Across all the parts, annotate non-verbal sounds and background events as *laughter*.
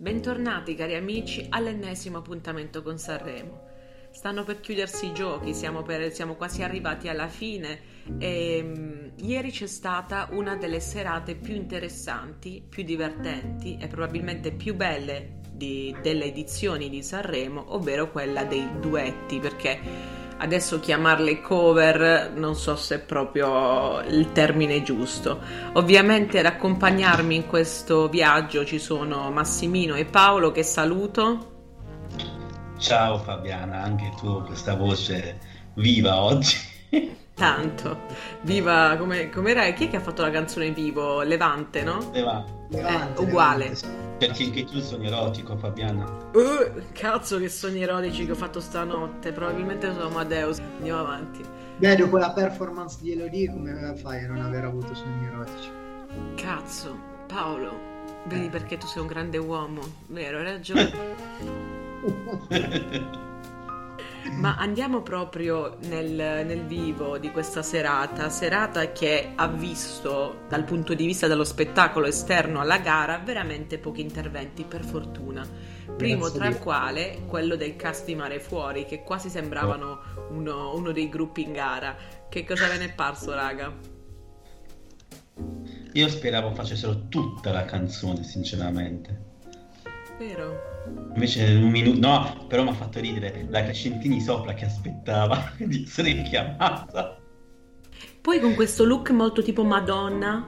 Bentornati cari amici all'ennesimo appuntamento con Sanremo. Stanno per chiudersi i giochi, siamo, per, siamo quasi arrivati alla fine e um, ieri c'è stata una delle serate più interessanti, più divertenti e probabilmente più belle di, delle edizioni di Sanremo, ovvero quella dei duetti, perché adesso chiamarle cover non so se è proprio il termine giusto. Ovviamente ad accompagnarmi in questo viaggio ci sono Massimino e Paolo che saluto. Ciao Fabiana, anche tu questa voce viva oggi. Tanto, viva come com'era? Chi è che ha fatto la canzone vivo? Levante, no? Levante. Levante eh, uguale. Levante. Perché anche tu sogno erotico, Fabiana. Uh, cazzo che sogni erotici che ho fatto stanotte. Probabilmente sono Amadeus. Andiamo avanti. Beh, dopo la performance di Elodie, come fai a non aver avuto sogni erotici? Cazzo, Paolo, vedi eh. perché tu sei un grande uomo. Vero, hai ragione. *laughs* *laughs* Ma andiamo proprio nel, nel, vivo di questa serata, serata che ha visto dal punto di vista dello spettacolo esterno alla gara veramente pochi interventi, per fortuna. Primo Grazie tra il quale quello del cast di Mare Fuori, che quasi sembravano uno, uno dei gruppi in gara. Che cosa ve ne è parso, raga? Io speravo facessero tutta la canzone, sinceramente. Vero? Invece un minuto, no, però mi ha fatto ridere la Crescentini sopra che aspettava *laughs* di essere richiamata. Poi con questo look molto tipo Madonna,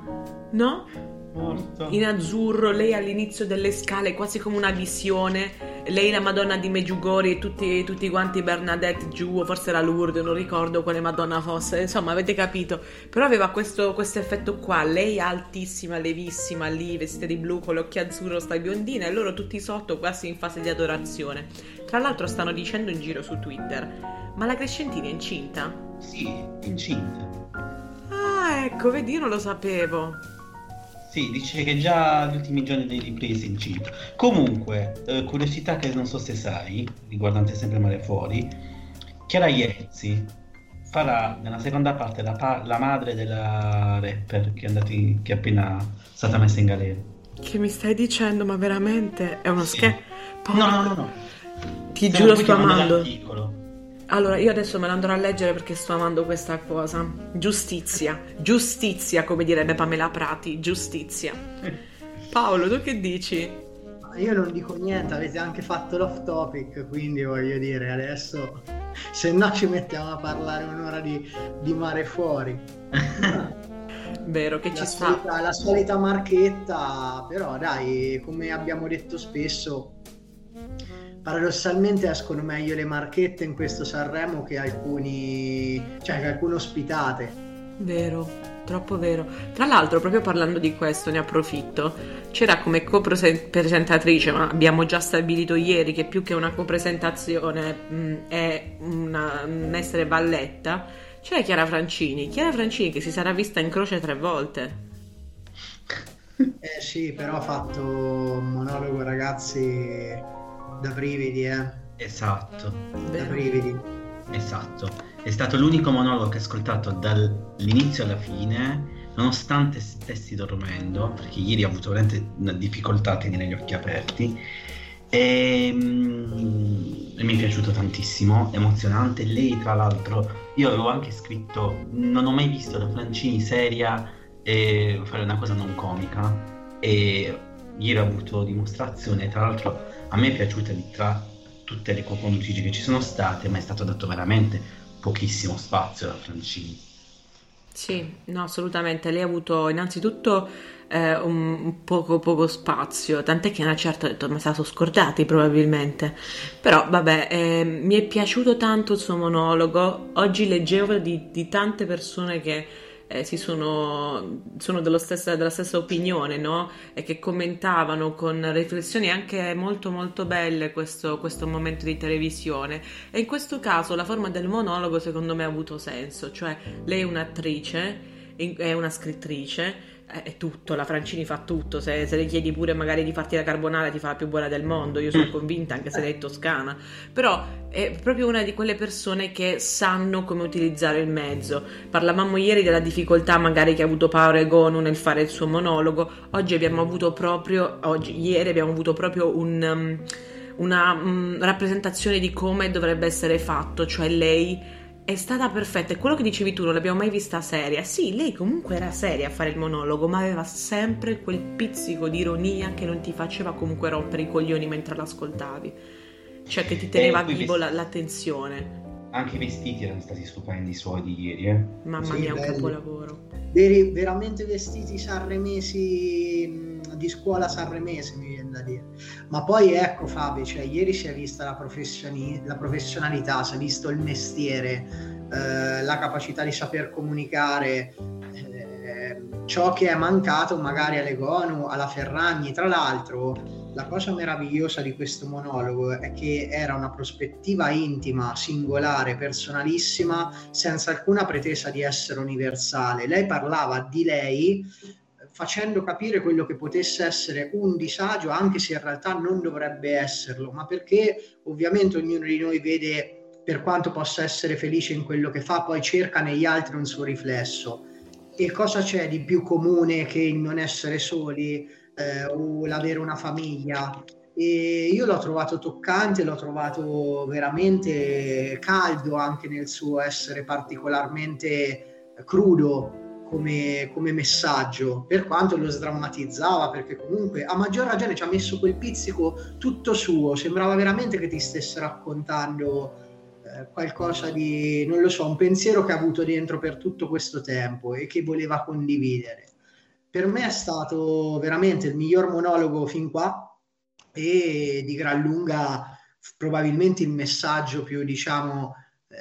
no? Morto. In azzurro, lei all'inizio delle scale, quasi come una visione. Lei la Madonna di Meggiugori e tutti, tutti quanti Bernadette giù, o forse era Lourdes, non ricordo quale Madonna fosse. Insomma, avete capito. Però aveva questo, questo effetto qua. Lei altissima, levissima, lì, vestita di blu, con gli occhi azzurro, sta biondina, e loro tutti sotto, quasi in fase di adorazione. Tra l'altro stanno dicendo in giro su Twitter, ma la Crescentini è incinta? Sì, incinta. Ah, ecco, vedi, io non lo sapevo. Sì, dice che già gli ultimi giorni dei riprese incinta. Comunque, eh, curiosità che non so se sai, riguardante sempre Mare Fuori, Chiara Iezzi farà nella seconda parte la, pa- la madre della rapper che è, andati, che è appena stata messa in galera. Che mi stai dicendo? Ma veramente? È uno sì. scherzo? No, no, no, no. Ti Stiamo giuro sto amando. Allora, io adesso me la andrò a leggere perché sto amando questa cosa. Giustizia, giustizia, come direbbe Pamela Prati, giustizia. Paolo, tu che dici? Io non dico niente, avete anche fatto l'off topic, quindi voglio dire, adesso se no ci mettiamo a parlare un'ora di, di mare fuori. Vero che la ci solita, sta. La solita marchetta, però dai, come abbiamo detto spesso, paradossalmente escono meglio le marchette in questo Sanremo che alcuni, cioè che alcune ospitate. Vero, troppo vero. Tra l'altro, proprio parlando di questo, ne approfitto. C'era come copresentatrice, ma abbiamo già stabilito ieri che più che una copresentazione mh, è una, un essere valletta. C'era Chiara Francini. Chiara Francini che si sarà vista in croce tre volte. Eh sì, però ha fatto un monologo, ragazzi, da brividi, eh. Esatto. Da brividi. Esatto. È stato l'unico monologo che ho ascoltato dall'inizio alla fine, nonostante stessi dormendo, perché ieri ho avuto veramente una difficoltà a tenere gli occhi aperti. E, mm, e mi è piaciuto tantissimo, emozionante. Lei, tra l'altro, io avevo anche scritto: Non ho mai visto la Francini seria e fare una cosa non comica. E ieri ho avuto dimostrazione, tra l'altro a me è piaciuta di tra tutte le co-conduttrici che ci sono state, ma è stato dato veramente pochissimo spazio da Francini. Sì, no, assolutamente. Lei ha avuto innanzitutto eh, un poco, poco spazio, tant'è che una certa ha detto, ma stato scordati probabilmente. Però vabbè, eh, mi è piaciuto tanto il suo monologo. Oggi leggevo di, di tante persone che eh, sono, sono stessa, della stessa opinione, no? E che commentavano con riflessioni anche molto molto belle questo, questo momento di televisione. E in questo caso la forma del monologo secondo me ha avuto senso, cioè lei è un'attrice, è una scrittrice, è tutto, la Francini fa tutto, se, se, le chiedi pure magari di farti la carbonara ti fa la più buona del mondo, io sono *clears throat* convinta anche se lei è toscana, però è proprio una di quelle persone che sanno come utilizzare il mezzo. Parlavamo ieri della difficoltà magari che ha avuto Paolo Egonu nel fare il suo monologo, oggi abbiamo avuto proprio, oggi, ieri abbiamo avuto proprio un... Um, una um, rappresentazione di come dovrebbe essere fatto, cioè lei è stata perfetta. E quello che dicevi tu, non l'abbiamo mai vista seria. Sì, lei comunque era seria a fare il monologo, ma aveva sempre quel pizzico di ironia che non ti faceva comunque rompere i coglioni mentre l'ascoltavi. Cioè che ti teneva vivo l'attenzione. Anche i vestiti erano stati stupendi i suoi di ieri, eh? Mamma sì, mia, belli. un capolavoro. Veri, veramente vestiti sanremesi di scuola sanremese, mi viene da dire. Ma poi ecco Fabio, cioè, ieri si è vista la, professioni- la professionalità, si è visto il mestiere, eh, la capacità di saper comunicare, eh, ciò che è mancato magari alle Gonu, alla Ferragni. Tra l'altro, la cosa meravigliosa di questo monologo è che era una prospettiva intima, singolare, personalissima, senza alcuna pretesa di essere universale. Lei parlava di lei facendo capire quello che potesse essere un disagio, anche se in realtà non dovrebbe esserlo, ma perché ovviamente ognuno di noi vede per quanto possa essere felice in quello che fa, poi cerca negli altri un suo riflesso. E cosa c'è di più comune che il non essere soli eh, o l'avere una famiglia? E io l'ho trovato toccante, l'ho trovato veramente caldo anche nel suo essere particolarmente crudo come, come, messaggio, per quanto lo sdrammatizzava, perché comunque a maggior ragione ci ha messo quel pizzico tutto suo, sembrava veramente che ti stesse raccontando eh, qualcosa di, non lo so, un pensiero che ha avuto dentro per tutto questo tempo e che voleva condividere. Per me è stato veramente il miglior monologo fin qua e di gran lunga probabilmente il messaggio più, diciamo,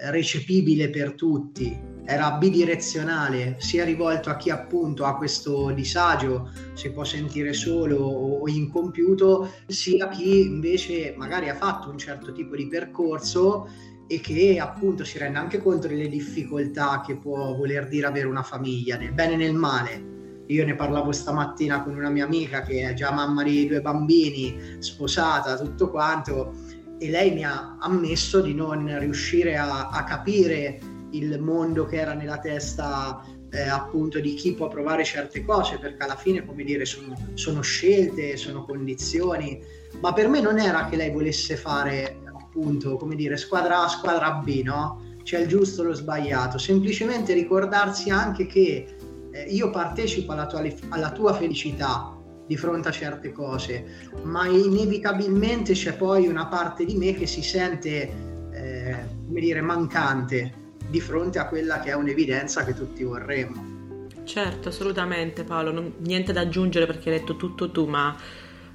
recepibile per tutti, era bidirezionale, sia rivolto a chi appunto ha questo disagio, si può sentire solo o incompiuto, sia chi invece magari ha fatto un certo tipo di percorso e che appunto si rende anche conto delle difficoltà che può voler dire avere una famiglia, nel bene e nel male. Io ne parlavo stamattina con una mia amica che è già mamma di due bambini, sposata, tutto quanto, e lei mi ha ammesso di non riuscire a, a capire il mondo che era nella testa eh, appunto di chi può provare certe cose perché alla fine come dire sono, sono, scelte, sono condizioni ma per me non era che lei volesse fare appunto come dire squadra A, squadra B no? c'è il giusto e lo sbagliato semplicemente ricordarsi anche che eh, io partecipo alla tua, alla tua felicità di fronte a certe cose, ma inevitabilmente c'è poi una parte di me che si sente, eh, come dire, mancante di fronte a quella che è un'evidenza che tutti vorremmo. Certo, assolutamente Paolo, non, niente da aggiungere perché hai detto tutto tu, ma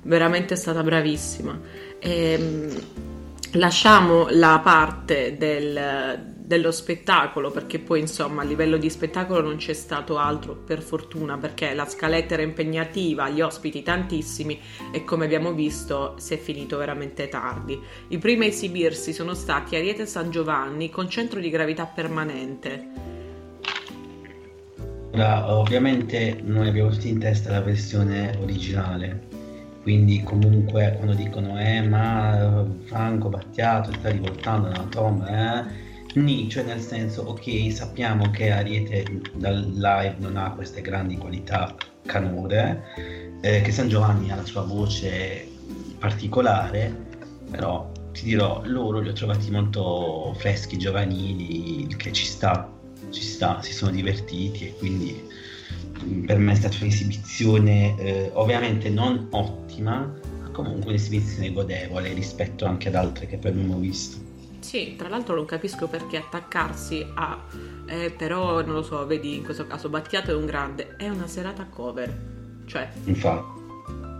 veramente è stata bravissima. E, ehm, lasciamo la parte del, dello spettacolo, perché poi insomma a livello di spettacolo non c'è stato altro per fortuna, perché la scaletta era impegnativa, gli ospiti tantissimi e come abbiamo visto si è finito veramente tardi. I primi a esibirsi sono stati Ariete San Giovanni con centro di gravità permanente. Ora, ovviamente noi abbiamo tutti in testa la versione originale, quindi comunque quando dicono eh ma Franco Battiato sta rivoltando una tomba eh Ni, cioè nel senso, ok, sappiamo che Ariete dal live non ha queste grandi qualità canore, eh, che San Giovanni ha la sua voce particolare, però ti dirò, loro li ho trovati molto freschi, giovanili, che ci sta, ci sta, si sono divertiti e quindi mm, per me è stata un'esibizione eh, ovviamente non ottima, ma comunque un'esibizione godevole rispetto anche ad altre che poi abbiamo visto. Sì, tra l'altro non capisco perché attaccarsi a, eh, però non lo so, vedi in questo caso Battiato è un grande, è una serata cover, cioè... Infatti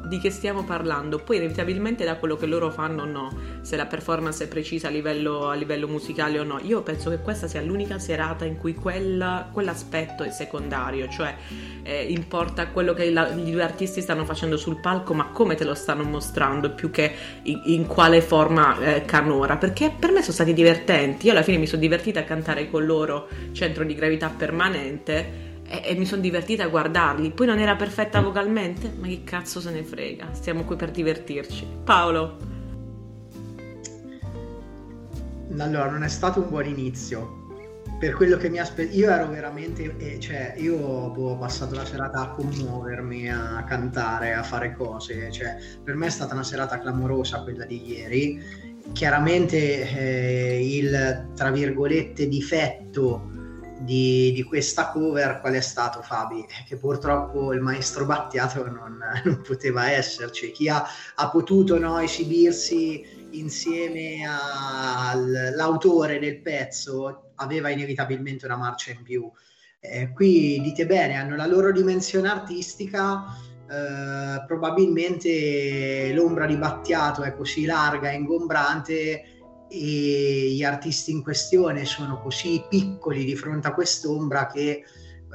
di che stiamo parlando. Poi inevitabilmente da quello che loro fanno o no, se la performance è precisa a livello, a livello musicale o no. Io penso che questa sia l'unica serata in cui quella, quell'aspetto è secondario, cioè eh, importa quello che la, gli due artisti stanno facendo sul palco, ma come te lo stanno mostrando, più che in, in quale forma eh, canora. Perché per me sono stati divertenti. Io alla fine mi sono divertita a cantare con loro Centro di Gravità Permanente e, e mi sono divertita a guardarli. Poi non era perfetta vocalmente, ma che cazzo se ne frega, stiamo qui per divertirci. Paolo. Allora, non è stato un buon inizio. Per quello che mi aspettavo, io ero veramente, eh, cioè, io boh, ho passato la serata a commuovermi, a cantare, a fare cose. Cioè, per me è stata una serata clamorosa quella di ieri. Chiaramente eh, il tra virgolette difetto di, di, questa cover qual è stato Fabi? Che purtroppo il maestro Battiato non, *laughs* non poteva esserci. Chi ha, ha potuto no, esibirsi insieme all'autore del pezzo aveva inevitabilmente una marcia in più. Eh, qui dite bene, hanno la loro dimensione artistica, eh, probabilmente l'ombra di Battiato è così larga e ingombrante e gli artisti in questione sono così piccoli di fronte a quest'ombra che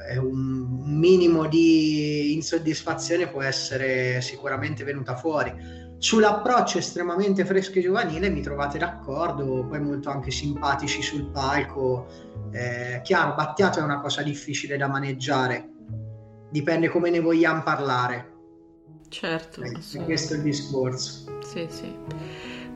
eh, un minimo di insoddisfazione può essere sicuramente venuta fuori Sull'approccio estremamente fresco e giovanile mi trovate d'accordo, poi molto anche simpatici sul palco. Eh, chiaro, Battiato è una cosa difficile da maneggiare, dipende come ne vogliamo parlare. Certo. Eh, questo è il discorso. Sì, sì.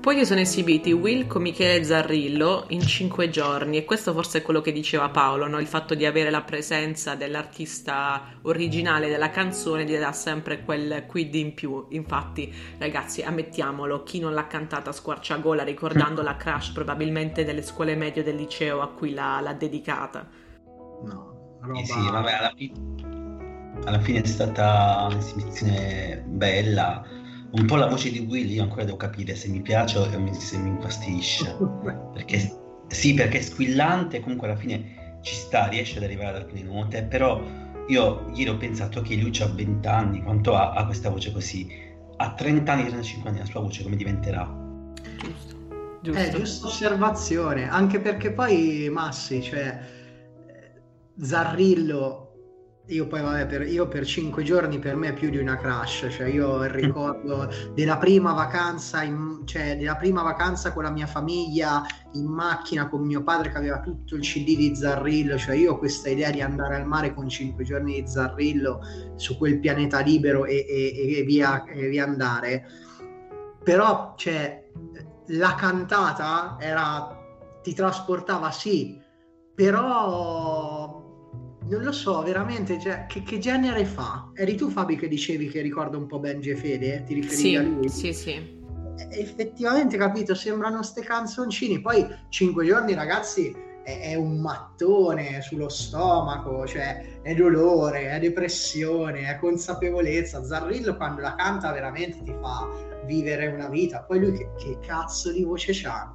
Poi si sono esibiti Will con Michele Zarrillo in cinque giorni e questo forse è quello che diceva Paolo, no? il fatto di avere la presenza dell'artista originale della canzone gli dà sempre quel quid in più. Infatti ragazzi ammettiamolo, chi non l'ha cantata a squarciagola ricordando la crash probabilmente delle scuole medie del liceo a cui l'ha, l'ha dedicata. No, roba... sì, sì, vabbè, alla fine, alla fine è stata un'esibizione bella un po' la voce di Willy io ancora devo capire se mi piace o se mi infastidisce. *laughs* perché, sì, perché è squillante, comunque alla fine ci sta, riesce ad arrivare ad alcune note, però io ieri ho pensato che lui ha 20 anni, quanto ha, ha questa voce così? A 30 anni, 35 anni la sua voce come diventerà? Giusto. Giusto. Eh, giusta osservazione, anche perché poi Massi, cioè Zarrillo io poi vabbè, per, io per cinque giorni per me è più di una crash, cioè io *laughs* ricordo della prima vacanza, in, cioè della prima vacanza con la mia famiglia in macchina con mio padre che aveva tutto il CD di Zarrillo, cioè io ho questa idea di andare al mare con cinque giorni di Zarrillo su quel pianeta libero e, e, e, via, e via andare, però cioè, la cantata era, ti trasportava sì, però non lo so, veramente, cioè, che, che, genere fa? Eri tu Fabi che dicevi che ricorda un po' Benji e Fede? Ti riferivi sì, a lui? Sì, sì. effettivamente, capito, sembrano ste canzoncini. Poi, cinque giorni, ragazzi, è, è, un mattone sullo stomaco, cioè è dolore, è depressione, è consapevolezza. Zarrillo quando la canta veramente ti fa vivere una vita. Poi lui che, che cazzo di voce c'ha?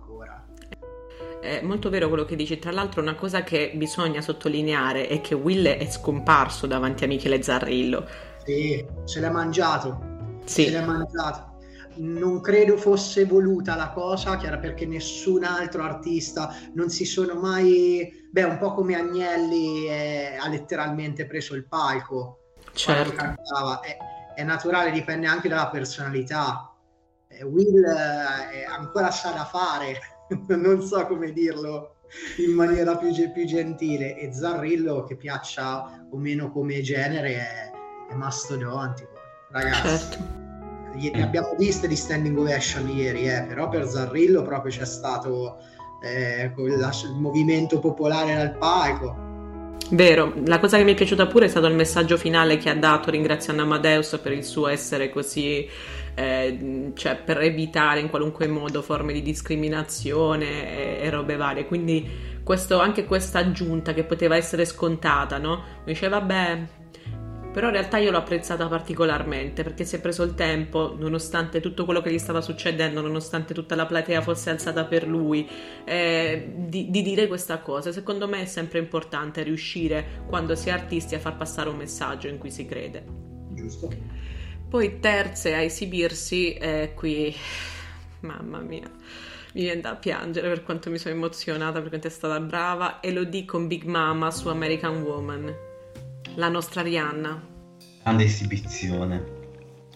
È molto vero quello che dici. Tra l'altro, una cosa che bisogna sottolineare è che Will è scomparso davanti a Michele Zarrillo. Sì, se l'è mangiato. Sì. Se l'è mangiato. Non credo fosse voluta la cosa, chiaro perché nessun altro artista non si sono mai. Beh, un po' come Agnelli è, ha letteralmente preso il palco. Certo. È, è, naturale, dipende anche dalla personalità. Eh, Will eh, ancora sa da fare *laughs* non so come dirlo in maniera più, più, gentile. E Zarrillo che piaccia o meno come genere è, è mastodontico ragazzi. Certo. ne abbiamo viste di standing ovation ieri eh, però per Zarrillo proprio c'è stato eh, il movimento popolare dal palco. Vero, la cosa che mi è piaciuta pure è stato il messaggio finale che ha dato ringraziando Amadeus per il suo essere così eh, cioè per evitare in qualunque modo forme di discriminazione e, e robe varie. Quindi questo, anche questa aggiunta che poteva essere scontata, no? Mi dice vabbè, però in realtà io l'ho apprezzata particolarmente perché si è preso il tempo, nonostante tutto quello che gli stava succedendo, nonostante tutta la platea fosse alzata per lui, eh, di, di, dire questa cosa. Secondo me è sempre importante riuscire, quando si è artisti, a far passare un messaggio in cui si crede. Giusto. Poi terze a esibirsi, eh, qui, mamma mia, mi viene da piangere per quanto mi sono emozionata perché è stata brava, e lo dico con Big Mama su American Woman, la nostra Rihanna. Grande esibizione,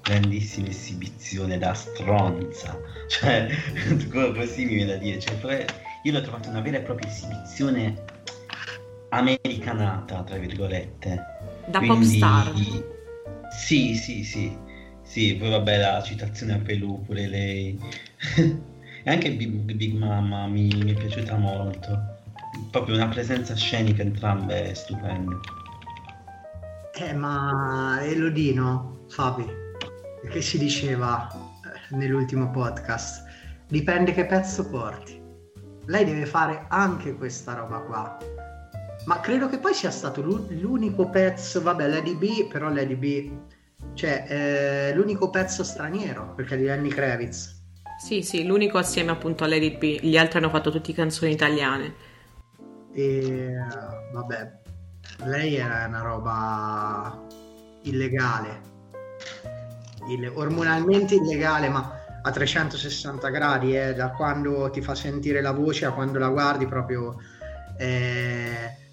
grandissima esibizione da stronza, *laughs* cioè così mi viene da dire, cioè, io l'ho trovata una vera e propria esibizione americanata, tra virgolette. Da Quindi, pop star. Sì, sì, sì. Sì, poi vabbè la citazione a Pelù pure lei. *laughs* e anche Big, Big Mama mi, mi, è piaciuta molto. Proprio una presenza scenica entrambe stupende. Eh, ma Elodino, Fabi, che si diceva eh, nell'ultimo podcast? Dipende che pezzo porti. Lei deve fare anche questa roba qua. Ma credo che poi sia stato l'unico pezzo, vabbè, Lady B, però Lady B, cioè eh, l'unico pezzo straniero, perché è di Lenny Kravitz. Sì, sì, l'unico assieme appunto a Lady B, gli altri hanno fatto tutte canzoni italiane. E vabbè, lei era una roba illegale, Ille- ormonalmente illegale, ma a 360 gradi, eh, da quando ti fa sentire la voce a quando la guardi proprio... Eh...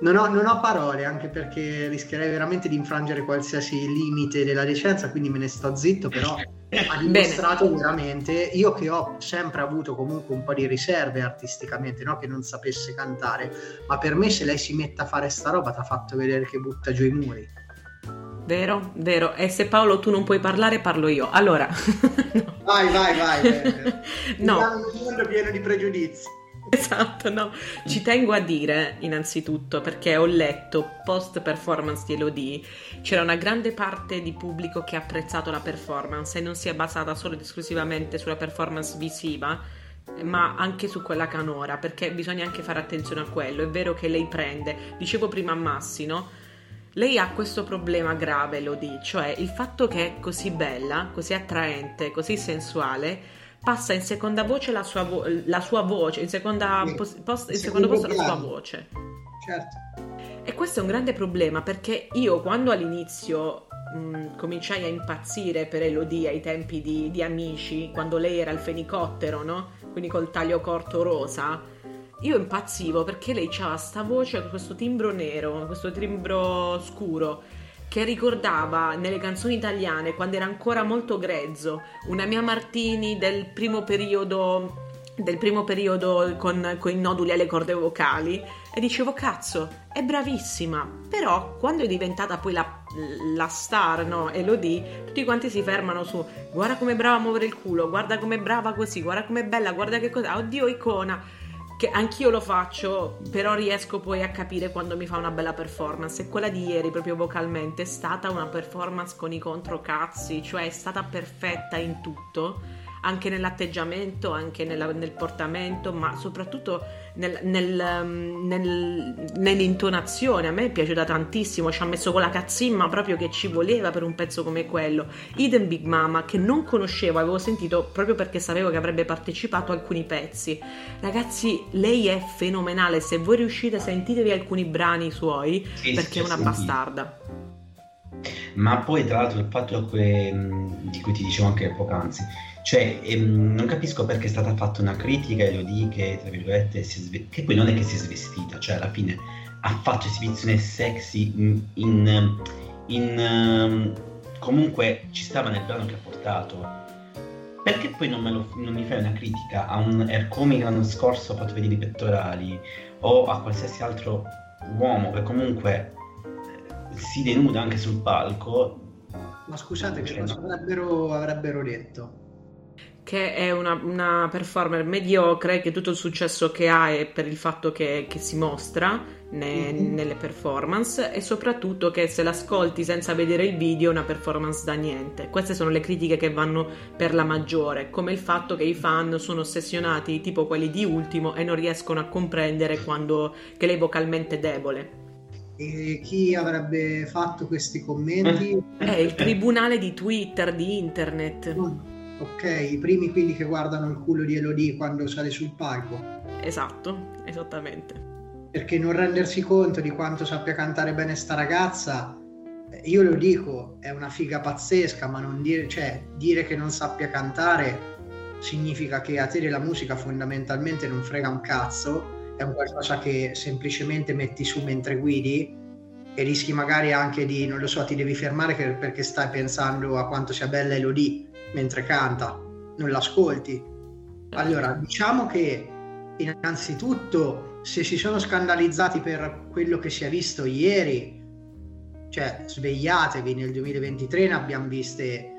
Non ho, non ho, parole anche perché rischierei veramente di infrangere qualsiasi limite della decenza, quindi me ne sto zitto, però ha *laughs* dimostrato Bene. veramente, io che ho sempre avuto comunque un po' di riserve artisticamente, no? che non sapesse cantare, ma per me se lei si mette a fare sta roba ti ha fatto vedere che butta giù i muri. Vero, vero. E se Paolo tu non puoi parlare, parlo io. Allora... *laughs* no. Vai, vai, vai. *laughs* no. Un mondo pieno di pregiudizi. *laughs* Esatto, no. Ci tengo a dire, innanzitutto, perché ho letto post performance di Elodie, c'era una grande parte di pubblico che ha apprezzato la performance e non si è basata solo ed esclusivamente sulla performance visiva, ma anche su quella canora, perché bisogna anche fare attenzione a quello. È vero che lei prende, dicevo prima a Massi, no? Lei ha questo problema grave, Elodie, cioè il fatto che è così bella, così attraente, così sensuale passa in seconda voce la sua, vo- la sua voce, in, seconda sì. post- post- in secondo posto la sua voce. Certo. E questo è un grande problema perché io quando all'inizio mh, cominciai a impazzire per Elodie ai tempi di, di Amici, quando lei era il fenicottero, no? Quindi col taglio corto rosa, io impazzivo perché lei aveva sta voce, questo timbro nero, questo timbro scuro che ricordava nelle canzoni italiane quando era ancora molto grezzo una mia Martini del primo periodo del primo periodo con, con, i noduli alle corde vocali e dicevo cazzo è bravissima però quando è diventata poi la, la star no Elodie tutti quanti si fermano su guarda come brava a muovere il culo guarda come brava così guarda come bella guarda che cosa oddio icona che anch'io lo faccio, però riesco poi a capire quando mi fa una bella performance. E quella di ieri, proprio vocalmente, è stata una performance con i controcazzi, cioè è stata perfetta in tutto anche nell'atteggiamento, anche nella, nel portamento, ma soprattutto nel, nel, um, nel, nell'intonazione. A me è piaciuta tantissimo, ci ha messo con la cazzimma proprio che ci voleva per un pezzo come quello. Idem Big Mama, che non conoscevo, avevo sentito proprio perché sapevo che avrebbe partecipato a alcuni pezzi. Ragazzi, lei è fenomenale, se voi riuscite sentitevi alcuni brani suoi, sì, perché è una bastarda. Ma poi tra l'altro il fatto che, di cui ti dicevo anche poc'anzi, cioè, ehm, non capisco perché è stata fatta una critica e lo dico che, tra virgolette, sve- che poi non è che si è svestita, cioè alla fine ha fatto esibizione sexy in, in, in um, comunque ci stava nel brano che ha portato. Perché poi non, lo, non mi fai una critica a un Ercomi che l'anno scorso fatto vedere i pettorali o a qualsiasi altro uomo che comunque eh, si denuda anche sul palco? Ma scusate, che cioè, cosa avrebbero, avrebbero detto? Che è una, una, performer mediocre, che tutto il successo che ha è per il fatto che, che si mostra ne, mm-hmm. nelle performance e soprattutto che se l'ascolti senza vedere il video è una performance da niente. Queste sono le critiche che vanno per la maggiore, come il fatto che i fan sono ossessionati, tipo quelli di Ultimo, e non riescono a comprendere quando, che lei è vocalmente debole. E chi avrebbe fatto questi commenti? È il tribunale di Twitter, di internet. Mm ok? I primi quelli che guardano il culo di Elodie quando sale sul palco. Esatto, esattamente. Perché non rendersi conto di quanto sappia cantare bene sta ragazza, eh, io lo dico, è una figa pazzesca, ma non dire, cioè, dire che non sappia cantare significa che a te della musica fondamentalmente non frega un cazzo, è un qualcosa che semplicemente metti su mentre guidi e rischi magari anche di, non lo so, ti devi fermare perché stai pensando a quanto sia bella Elodie mentre canta, non l'ascolti. Allora, diciamo che innanzitutto se si sono scandalizzati per quello che si è visto ieri, cioè svegliatevi, nel 2023 ne abbiamo viste,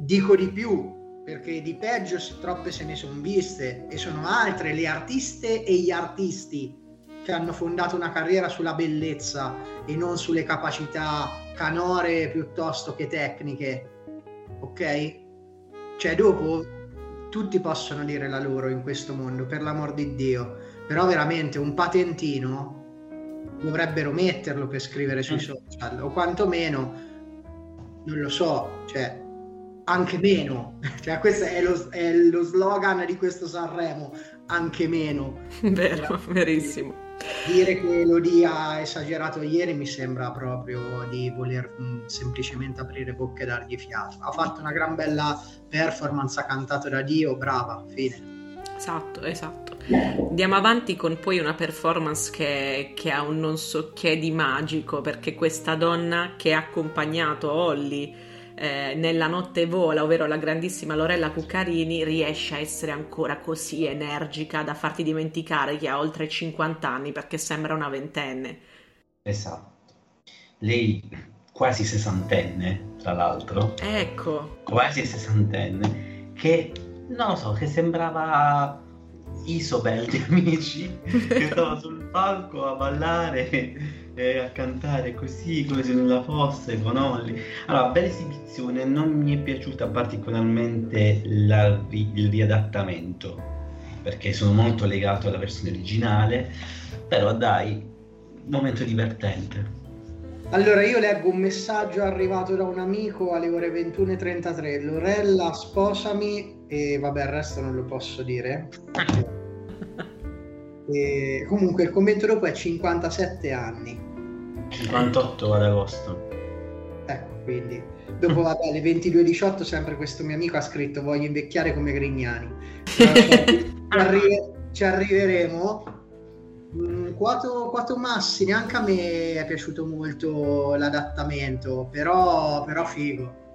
dico di più, perché di peggio troppe se ne sono viste e sono altre le artiste e gli artisti che hanno fondato una carriera sulla bellezza e non sulle capacità canore piuttosto che tecniche. Ok? Cioè dopo tutti possono dire la loro in questo mondo, per l'amor di Dio, però veramente un patentino dovrebbero metterlo per scrivere sui mm. social o quantomeno non lo so, cioè anche meno, *laughs* cioè questo è lo, è lo slogan di questo Sanremo, anche meno. *laughs* Vero, verissimo. Dire che Lodi ha esagerato ieri mi sembra proprio di voler mh, mm, semplicemente aprire bocca e dargli fiato. Ha fatto una gran bella performance, ha cantato da Dio, brava, fine. Esatto, esatto. Andiamo avanti con poi una performance che, che, ha un non so che di magico, perché questa donna che ha accompagnato Holly eh, nella notte vola, ovvero la grandissima Lorella Cuccarini, riesce a essere ancora così energica da farti dimenticare che ha oltre 50 anni perché sembra una ventenne. Esatto. Lei quasi sessantenne, tra l'altro. Ecco. Quasi sessantenne, che non lo so, che sembrava Isobel di *laughs* Amici, che stava sul palco a ballare e a cantare così come se nulla fosse con Holly. Allora, bella esibizione, non mi è piaciuta particolarmente la, il riadattamento perché sono molto legato alla versione originale, però dai, momento divertente. Allora, io leggo un messaggio arrivato da un amico alle ore 21.33. Lorella, sposami e vabbè, il resto non lo posso dire. *laughs* E comunque il commento dopo è 57 anni. 58 ad agosto. Ecco, quindi dopo vabbè, alle 22.18 sempre questo mio amico ha scritto voglio invecchiare come Grignani. ci, *laughs* arri- ci arriveremo. Mm, Quato, Quato Massi, neanche a me è piaciuto molto l'adattamento, però, però figo.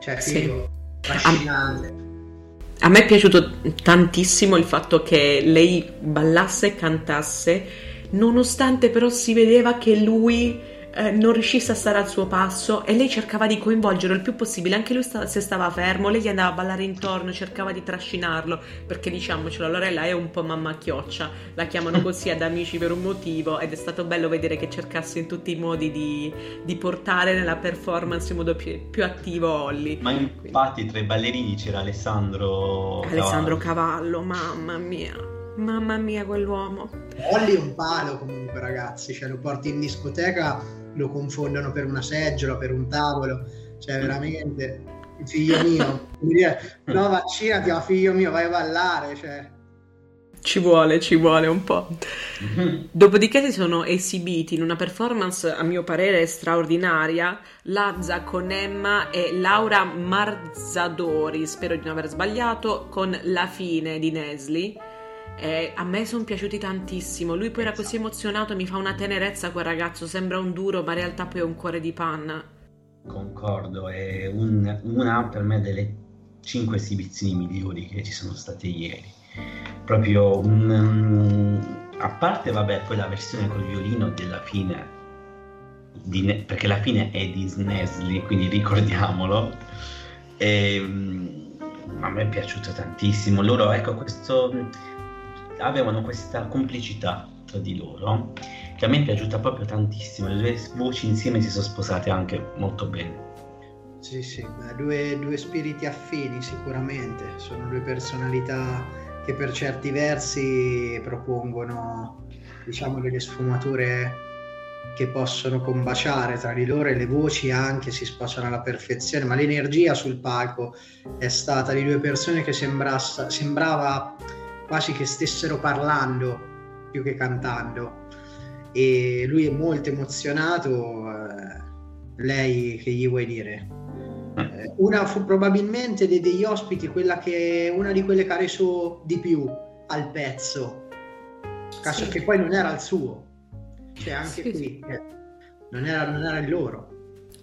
Cioè, figo. Sì. A me è piaciuto tantissimo il fatto che lei ballasse e cantasse nonostante però si vedeva che lui eh, non riuscisse a stare al suo passo e lei cercava di coinvolgerlo il più possibile, anche lui sta- se stava fermo, lei gli andava a ballare intorno, cercava di trascinarlo, perché diciamocelo, Lorella è un po' mamma chioccia, la chiamano così ad amici per un motivo ed è stato bello vedere che cercasse in tutti i modi di, di portare nella performance in modo più, più attivo Holly. Ma infatti tra i ballerini c'era Alessandro Alessandro Cavallo, Cavallo mamma mia. Mamma mia, quell'uomo. Olli è un palo comunque, ragazzi. Cioè, lo porti in discoteca, lo confondono per una seggiola, per un tavolo. Cioè, veramente, figlio mio. no, vaccinati, ma figlio mio, vai a ballare. Cioè. Ci vuole, ci vuole un po'. *laughs* Dopodiché si sono esibiti in una performance, a mio parere, straordinaria, Lazza con Emma e Laura Marzadori, spero di non aver sbagliato, con La fine di Nesli eh, a me sono piaciuti tantissimo. Lui poi era così emozionato, mi fa una tenerezza quel ragazzo, sembra un duro, ma in realtà poi è un cuore di panna. Concordo, è un, una per me delle cinque esibizioni migliori che ci sono state ieri. Proprio un, a parte, vabbè, poi la versione col violino della fine, di, perché la fine è di Snesli, quindi ricordiamolo. E, ehm, a me è piaciuto tantissimo. Loro, ecco, questo avevano questa complicità tra di loro che a me è piaciuta proprio tantissimo. Le due voci insieme si sono sposate anche molto bene. Sì, sì, due, due spiriti affini sicuramente, sono due personalità che per certi versi propongono diciamo delle sfumature che possono combaciare tra di loro e le voci anche si sposano alla perfezione, ma l'energia sul palco è stata di due persone che sembra, sembrava quasi che stessero parlando più che cantando. E lui è molto emozionato eh, lei che gli vuoi dire? Eh, una fu probabilmente de- degli ospiti quella che una di quelle che ha reso di più al pezzo. Caso sì. che poi non era il suo. Cioè anche sì, qui sì. Eh, non, era, non era il loro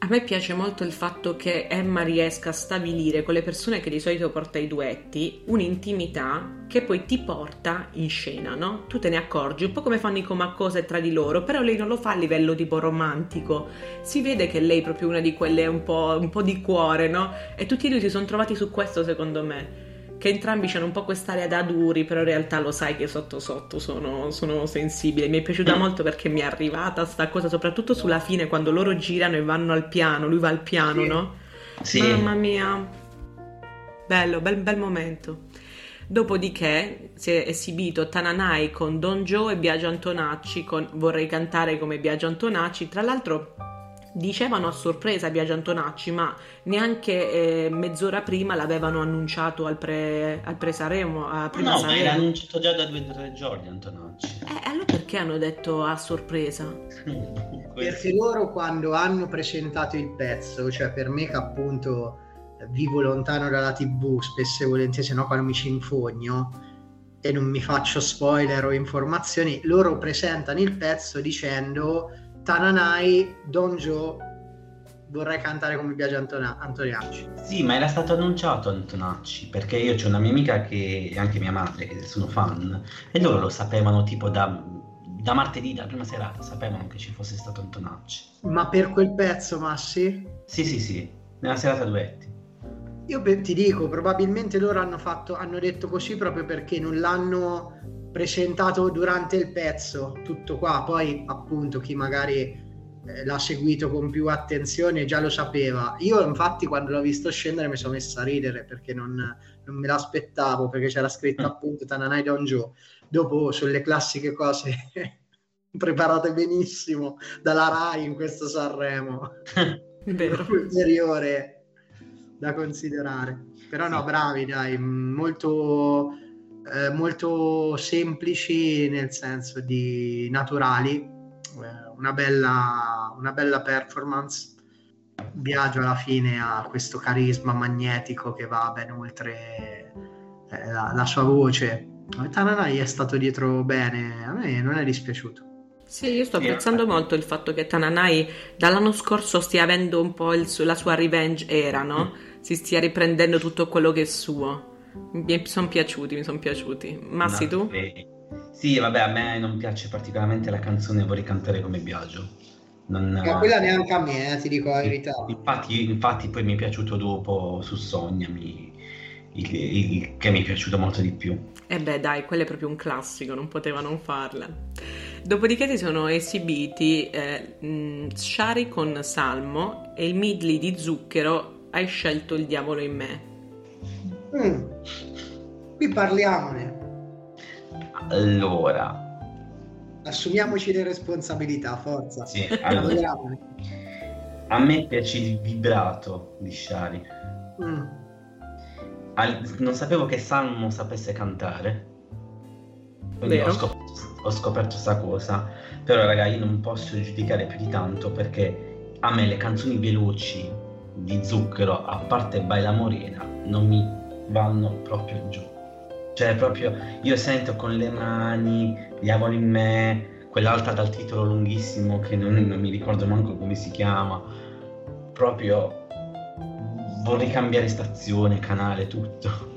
A me piace molto il fatto che Emma riesca a stabilire con le persone che di solito porta i duetti un'intimità che poi ti porta in scena, no? Tu te ne accorgi, un po' come fanno i comacose tra di loro, però lei non lo fa a livello tipo romantico. Si vede che lei è proprio una di quelle un po', un po di cuore, no? E tutti e due si sono trovati su questo secondo me che entrambi hanno un po' quest'area da duri, però in realtà lo sai che sotto sotto sono, sono sensibili. Mi è piaciuta mm. molto perché mi è arrivata sta cosa, soprattutto sulla fine, quando loro girano e vanno al piano, lui va al piano, sì. no? Sì. Mamma mia. Bello, bel, bel momento. Dopodiché si è esibito Tananai con Don Joe e Biagio Antonacci con Vorrei cantare come Biagio Antonacci. Tra l'altro dicevano a sorpresa Biagio Antonacci, ma neanche eh, mezz'ora prima l'avevano annunciato al pre, al pre Saremo. A prima no, Saremo. ma l'ha annunciato già da due o tre giorni Antonacci. Eh, allora perché hanno detto a sorpresa? perché loro quando hanno presentato il pezzo, cioè per me che appunto vivo lontano dalla tv, spesso e volentieri, se no quando mi ci infogno e non mi faccio spoiler o informazioni, loro presentano il pezzo dicendo Tananai, Don Joe, vorrei cantare come Biagio Antona- Antoniacci. Sì, ma era stato annunciato Antonacci, perché io ho una mia amica che, e anche mia madre, che sono fan, e loro lo sapevano tipo da, da martedì, dalla prima serata, sapevano che ci fosse stato Antonacci. Ma per quel pezzo, Massi? Sì, sì, sì, nella serata duetti. Io ti dico, probabilmente loro hanno, fatto, hanno detto così proprio perché non l'hanno presentato durante il pezzo, tutto qua. Poi, appunto, chi magari eh, l'ha seguito con più attenzione già lo sapeva. Io, infatti, quando l'ho visto scendere, mi sono messa a ridere perché non, non me l'aspettavo perché c'era scritto mm. appunto Tananai Don Joe. Dopo, sulle classiche cose *laughs* preparate benissimo dalla Rai in questo Sanremo, *laughs* ulteriore da considerare. Però, no, bravi, dai, molto eh, molto semplici nel senso di naturali, eh, una, bella, una bella performance. Biagio alla fine ha questo carisma magnetico che va ben oltre eh, la, la, sua voce. Tananai è stato dietro bene, a me non è dispiaciuto. Sì, io sto apprezzando molto il fatto che Tananai dall'anno scorso stia avendo un po' il, la sua revenge era, no? Si stia riprendendo tutto quello che è suo. Mi sono piaciuti, mi sono piaciuti. Massi, no, tu? Eh, sì, vabbè, a me non piace particolarmente la canzone Vorrei cantare come Biagio. Non, Ma quella neanche a me, eh, ti dico la verità. Infatti, infatti poi mi è piaciuto dopo su Sogna, mi, il, il, che mi è piaciuto molto di più. E eh beh, dai, quello è proprio un classico, non poteva non farla. Dopodiché si sono esibiti eh, Shari con Salmo e il midley di Zucchero Hai scelto il diavolo in me. Mm. Qui parliamone. Allora. Assumiamoci le responsabilità, forza. Sì, allora, a me piace il vibrato di Shari. Mm. Al, non sapevo che Salmo sapesse cantare. Quindi ho scoperto, ho scoperto questa cosa. Però, raga, io non posso giudicare più di tanto perché a me le canzoni veloci di zucchero, a parte Baila Morena, non mi vanno proprio giù. Cioè, proprio io sento con le mani, diavolo in me, quell'altra dal titolo lunghissimo che non, non mi ricordo manco come si chiama. Proprio vorrei cambiare stazione, canale, tutto.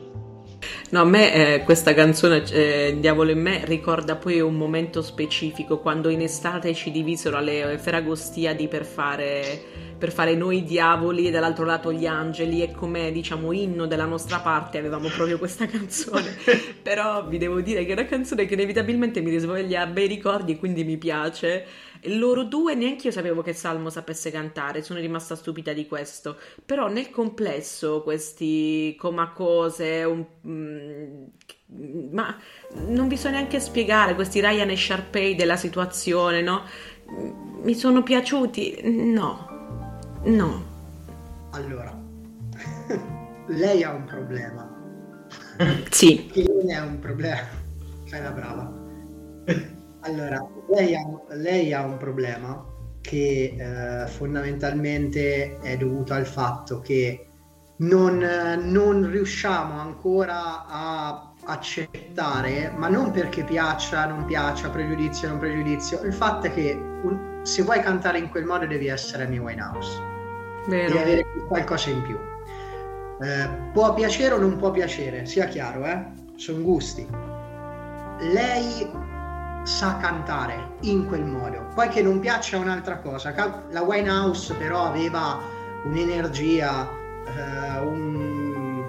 No, a me eh, questa canzone eh, Diavolo in me ricorda poi un momento specifico quando in estate ci divisero alle Feragostiadi per fare, per fare noi diavoli e dall'altro lato gli angeli e come diciamo inno della nostra parte avevamo proprio questa *laughs* canzone. Però vi devo dire che è una canzone che inevitabilmente mi risveglia bei ricordi e quindi mi piace. Loro due neanche io sapevo che Salmo sapesse cantare, sono rimasta stupita di questo. Però nel complesso questi comacose, un, mm, ma non vi so neanche spiegare questi Ryan e Sharpay della situazione, no? Mi sono piaciuti? No, no. Allora, *laughs* lei ha un problema. Sì. Che non è un problema. Fai la brava. Allora, lei ha, lei ha un problema che eh, fondamentalmente è dovuto al fatto che non, non, riusciamo ancora a accettare, ma non perché piaccia, non piaccia, pregiudizio, non pregiudizio, il fatto è che un, se vuoi cantare in quel modo devi essere Amy Winehouse. Vero. Devi avere qualcosa in più. Eh, può piacere o non può piacere, sia chiaro, eh? Sono gusti. Lei sa cantare in quel modo. Poi che non piaccia è un'altra cosa. La Winehouse però aveva un'energia, eh, un,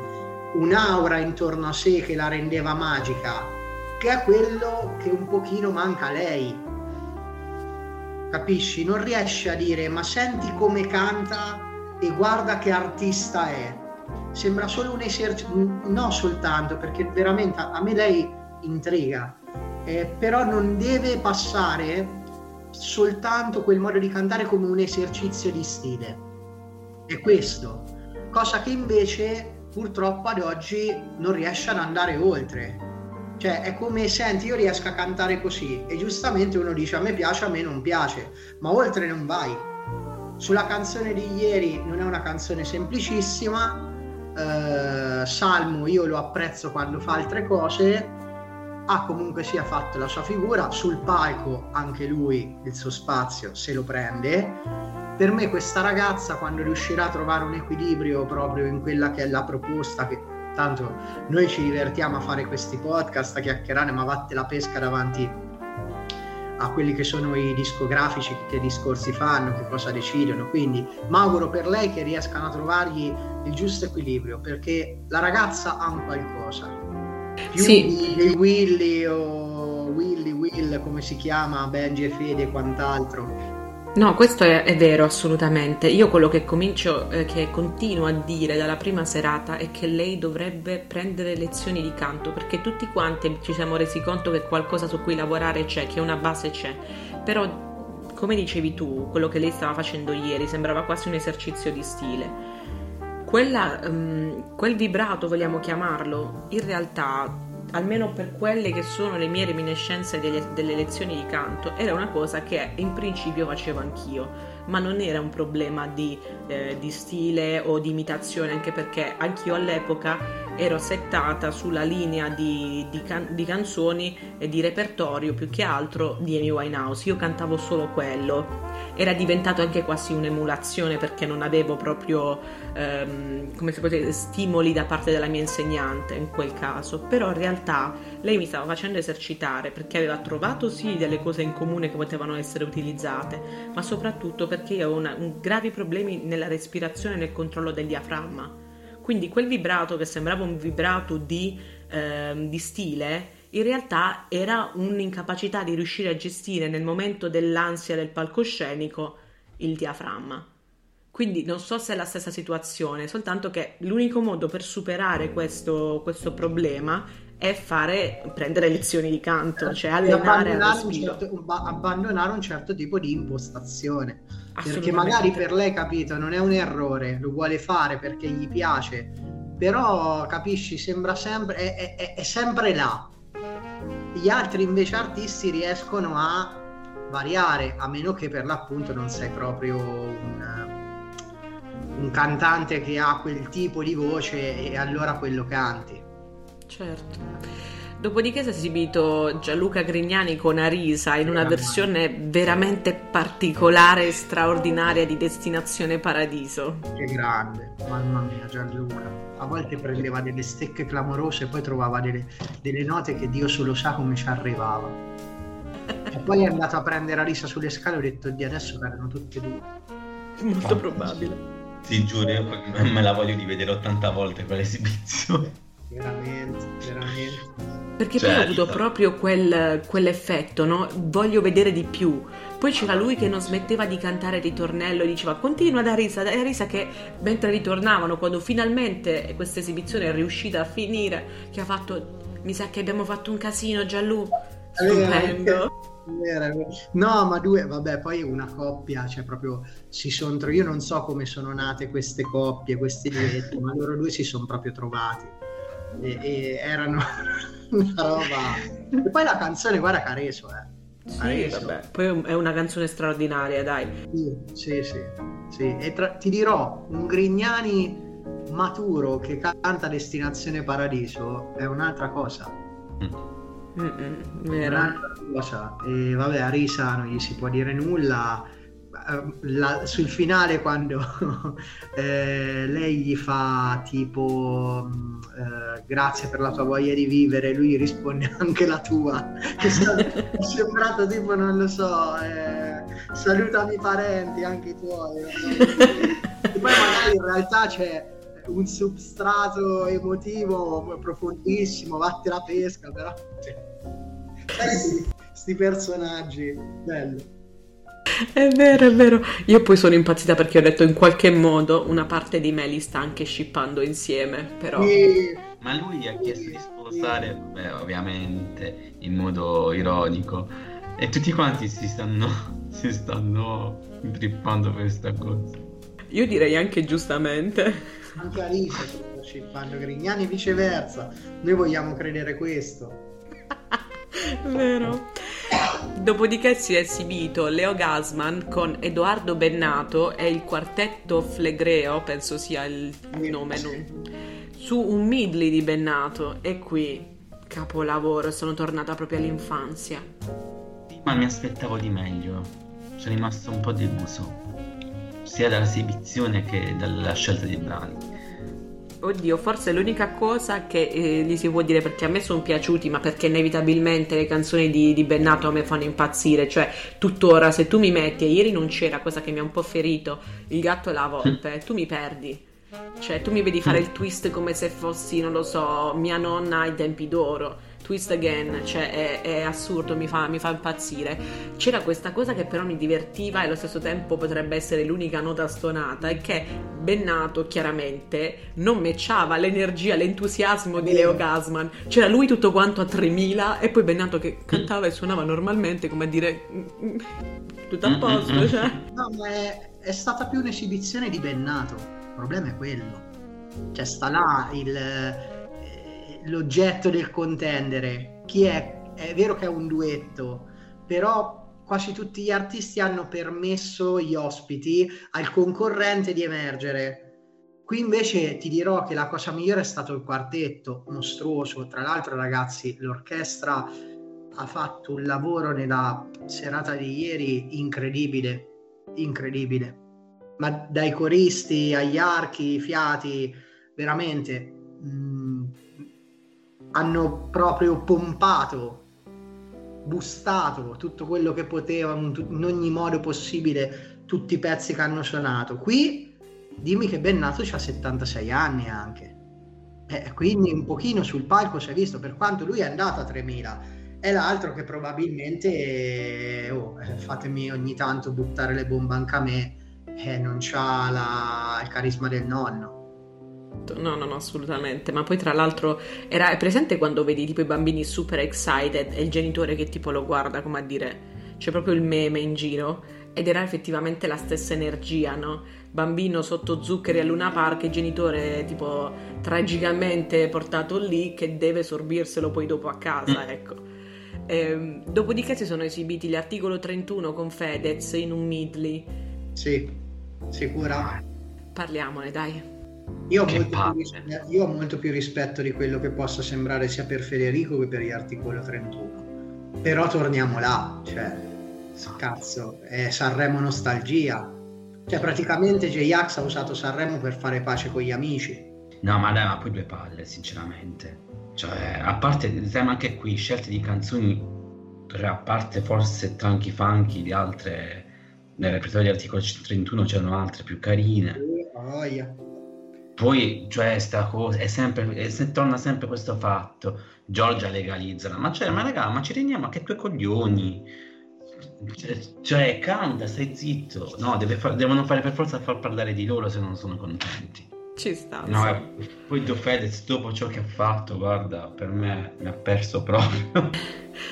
un'aura intorno a sé che la rendeva magica, che è quello che un pochino manca a lei. Capisci? Non riesce a dire ma senti come canta e guarda che artista è. Sembra solo un esercizio, no soltanto perché veramente a me lei intriga, eh, però non deve passare soltanto quel modo di cantare come un esercizio di stile. È questo, cosa che invece purtroppo ad oggi non riesce ad andare oltre. Cioè è come senti io riesco a cantare così e giustamente uno dice a me piace, a me non piace, ma oltre non vai sulla canzone di ieri non è una canzone semplicissima, eh, Salmo io lo apprezzo quando fa altre cose, ha comunque sia fatto la sua figura, sul palco anche lui il suo spazio se lo prende. Per me questa ragazza quando riuscirà a trovare un equilibrio proprio in quella che è la proposta che tanto noi ci divertiamo a fare questi podcast, a chiacchierare, ma vatte la pesca davanti a quelli che sono i discografici, che discorsi fanno, che cosa decidono. Quindi mi auguro per lei che riescano a trovargli il giusto equilibrio, perché la ragazza ha un qualcosa. Più sì. di Willy o Willy Will, come si chiama, Benji e Fede e quant'altro No, questo è, è, vero assolutamente. Io quello che comincio, eh, che continuo a dire dalla prima serata è che lei dovrebbe prendere lezioni di canto perché tutti quanti ci siamo resi conto che qualcosa su cui lavorare c'è, che una base c'è. Però, come dicevi tu, quello che lei stava facendo ieri sembrava quasi un esercizio di stile. Quella, um, quel vibrato, vogliamo chiamarlo, in realtà almeno per quelle che sono le mie reminiscenze delle, delle lezioni di canto, era una cosa che in principio facevo anch'io ma non era un problema di, eh, di, stile o di imitazione, anche perché anch'io all'epoca ero settata sulla linea di, di, can- di canzoni e di repertorio più che altro di Amy Winehouse. Io cantavo solo quello. Era diventato anche quasi un'emulazione perché non avevo proprio ehm, come si può stimoli da parte della mia insegnante in quel caso, però in realtà lei mi stava facendo esercitare perché aveva trovato sì delle cose in comune che potevano essere utilizzate, ma soprattutto perché io avevo una, un, gravi problemi nella respirazione e nel controllo del diaframma. Quindi quel vibrato che sembrava un vibrato di, eh, di stile, in realtà era un'incapacità di riuscire a gestire nel momento dell'ansia del palcoscenico il diaframma. Quindi non so se è la stessa situazione, soltanto che l'unico modo per superare questo, questo problema è fare, prendere lezioni di canto, cioè allenare abbandonare un, certo, abbandonare un certo tipo di impostazione. Perché magari per lei, capito, non è un errore, lo vuole fare perché gli piace, però capisci, sembra sempre, è, è, è sempre là. Gli altri invece artisti riescono a variare, a meno che per l'appunto non sei proprio un, un cantante che ha quel tipo di voce e allora quello canti. Certo. Dopodiché si è esibito Gianluca Grignani con Arisa in una versione veramente particolare e straordinaria di Destinazione Paradiso. Che grande, mamma mia Gianluca. A volte prendeva delle stecche clamorose e poi trovava delle, delle note che Dio solo sa come ci arrivava. e poi è andato a prendere Arisa sulle scale e ho detto di adesso cadono tutte e due. *laughs* Molto probabile. Ti giuro, me la voglio rivedere 80 volte quell'esibizione veramente, veramente. Perché certo. poi ho avuto certo. proprio quel, quell'effetto, no? Voglio vedere di più. Poi c'era lui che non smetteva di cantare il ritornello e diceva continua da risa, da risa che mentre ritornavano, quando finalmente questa esibizione è riuscita a finire, che ha fatto, mi sa che abbiamo fatto un casino Gianlu, stupendo. No, ma due, vabbè, poi una coppia, cioè proprio si sono, io non so come sono nate queste coppie, questi duetti, ma loro due si sono proprio trovati e, e erano *laughs* una roba. E poi la canzone, guarda che ha reso, eh. Sì. Poi è una canzone straordinaria, dai. Sì, sì, sì. E tra... ti dirò, un Grignani maturo che canta Destinazione Paradiso è un'altra cosa. Mm. Mm-mm, un'altra cosa. E vabbè, a Risa non gli si può dire nulla la, sul finale quando *laughs* eh, lei gli fa tipo mm, eh, grazie per la tua voglia di vivere lui risponde *laughs* anche la tua che è *laughs* sembrato tipo non lo so eh, salutami i parenti anche i tuoi e poi magari in realtà c'è un substrato emotivo profondissimo vatti la pesca però questi personaggi bello è vero, è vero. Io poi sono impazzita perché ho detto in qualche modo una parte di me li sta anche shippando insieme, però... Ma lui gli ha chiesto di sposare, beh, ovviamente, in modo ironico. E tutti quanti si stanno, *laughs* si stanno intrippando per questa cosa. Io direi anche giustamente. Anche Alice sta shippando Grignani e viceversa. Noi vogliamo credere questo. *laughs* Vero. Dopodiché si è esibito Leo Gasman con Edoardo Bennato e il quartetto Flegreo, penso sia il nome, non... su un midley di Bennato. E qui, capolavoro, sono tornata proprio all'infanzia. Ma mi aspettavo di meglio. Sono rimasto un po' deluso, sia dall'esibizione che dalla scelta dei brani. Oddio, forse l'unica cosa che eh, gli si può dire perché a me sono piaciuti, ma perché inevitabilmente le canzoni di, di Bennato a me fanno impazzire. Cioè, tuttora se tu mi metti, e ieri non c'era, cosa che mi ha un po' ferito, il gatto e la volpe, tu mi perdi. Cioè, tu mi vedi fare il twist come se fossi, non lo so, mia nonna ai tempi d'oro Twist Again, cioè è, è assurdo, mi fa, mi fa, impazzire. C'era questa cosa che però mi divertiva e allo stesso tempo potrebbe essere l'unica nota stonata, è che Bennato chiaramente non matchava l'energia, l'entusiasmo di Leo Gasman. C'era lui tutto quanto a 3000 e poi Bennato che cantava e suonava normalmente, come a dire tutto a posto. Cioè. No, ma è, è stata più un'esibizione di Bennato, il problema è quello. Cioè sta là il l'oggetto del contendere. Chi è? È vero che è un duetto, però quasi tutti gli artisti hanno permesso gli ospiti al concorrente di emergere. Qui invece ti dirò che la cosa migliore è stato il quartetto, mostruoso. Tra l'altro, ragazzi, l'orchestra ha fatto un lavoro nella serata di ieri incredibile, incredibile. Ma dai coristi agli archi, i fiati, veramente mh, mm, hanno proprio pompato, bustato tutto quello che potevano in ogni modo possibile, tutti i pezzi che hanno suonato. Qui dimmi che Bennato ha 76 anni anche. Eh, quindi un pochino sul palco si è visto, per quanto lui è andato a 3000, è l'altro che probabilmente, oh, eh, fatemi ogni tanto buttare le bombe anche a me, eh, non ha il carisma del nonno. No, no, no, assolutamente. Ma poi tra l'altro era presente quando vedi tipo i bambini super excited e il genitore che tipo lo guarda come a dire c'è proprio il meme in giro ed era effettivamente la stessa energia, no? Bambino sotto zuccheri a Luna Park e genitore tipo tragicamente portato lì che deve sorbirselo poi dopo a casa, mm. ecco. Ehm, dopodiché si sono esibiti gli articolo 31 con Fedez in un midley. Sì, sicura. Parliamone, dai. Io ho, rispetto, io ho, molto più rispetto di quello che possa sembrare sia per Federico che per gli articolo 31. Però torniamo là, cioè, cazzo, è Sanremo nostalgia. Cioè, praticamente J-Ax ha usato Sanremo per fare pace con gli amici. No, ma dai, ma poi due palle, sinceramente. Cioè, a parte, siamo anche qui, scelte di canzoni, a parte forse Tranchi Funky, di altre, nel repertorio di articolo 31 c'erano altre più carine. Oh, yeah poi, cioè, sta cosa, è sempre, è, se, torna sempre questo fatto, Giorgia legalizzala, ma cioè, ma raga, ma ci rendiamo a che tuoi coglioni, cioè, cioè canta, stai zitto, no, fa- devono fare per forza far parlare di loro se non sono contenti. Ci sta. No, sì. poi Do Fedez dopo ciò che ha fatto, guarda, per me mi ha perso proprio.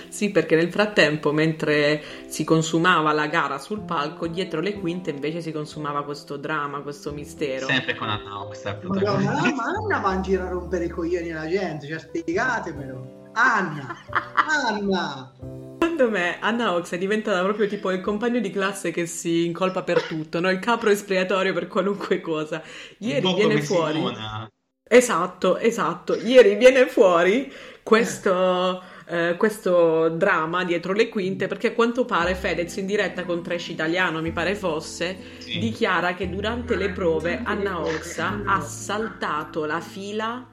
sì, perché nel frattempo, mentre si consumava la gara sul palco, dietro le quinte invece si consumava questo dramma, questo mistero. Sempre con Anna Ox, ma, ma Anna va in giro a rompere i coglioni alla gente, cioè spiegatemelo. Anna! *laughs* Anna! Secondo me Anna Ox è diventata proprio tipo il compagno di classe che si incolpa per tutto, no? il capro espiatorio per qualunque cosa. Ieri viene fuori. Simona. Esatto, esatto. Ieri viene fuori questo eh, questo dramma dietro le quinte perché a quanto pare Fedez in diretta con Trash Italiano, mi pare fosse, sì. dichiara che durante le prove Anna Oxa ha saltato la fila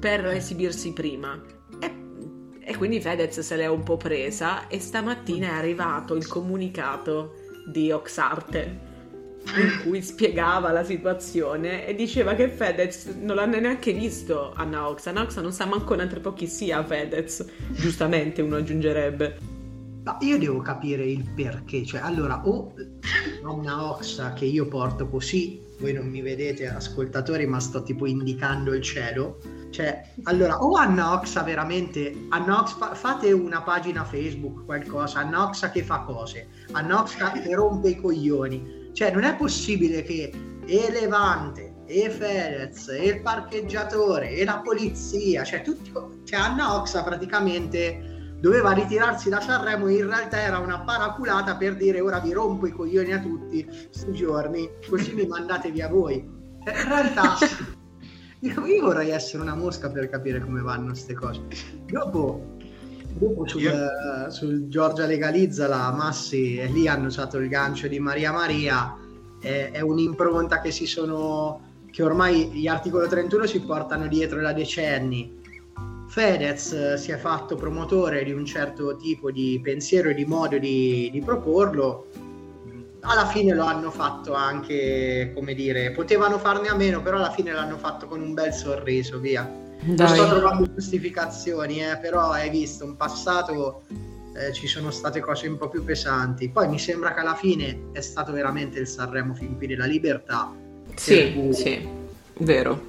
per esibirsi prima. E, quindi Fedez se l'è un po' presa e stamattina è arrivato il comunicato di Oxarte in cui spiegava la situazione e diceva che Fedez non l'ha neanche visto Anna Oxa. Anna Oxa non sa manco neanche chi sia Fedez, giustamente uno aggiungerebbe. Ma io devo capire il perché, cioè allora o Anna Oxa che io porto così, voi non mi vedete ascoltatori ma sto tipo indicando il cielo, cioè allora o Anna Oxa veramente, Anna Oxa, fate una pagina Facebook, qualcosa, Anna Oxa che fa cose, Anna Oxa che rompe i coglioni, cioè, non è possibile che e Levante, e Fedez, e il parcheggiatore, e la polizia, cioè, tutti, cioè Anna Oxa praticamente doveva ritirarsi da Sanremo, in realtà era una paraculata per dire ora vi rompo i coglioni a tutti questi giorni, così mi mandate via voi. Cioè, in realtà *laughs* io vorrei essere una mosca per capire come vanno queste cose. Dopo Dopo sul, Io... sul, Giorgia legalizza la Massi e lì hanno usato il gancio di Maria Maria. È, è un'impronta che si sono che ormai gli articoli 31 si portano dietro da decenni. Fedez eh, si è fatto promotore di un certo tipo di pensiero e di modo di, di proporlo. Alla fine lo hanno fatto anche, come dire, potevano farne a meno, però alla fine l'hanno fatto con un bel sorriso, via. Non sto trovando giustificazioni, eh, però hai visto, in passato eh, ci sono state cose un po' più pesanti. Poi mi sembra che alla fine è stato veramente il Sanremo fin qui della libertà. Sì, cui... sì, vero.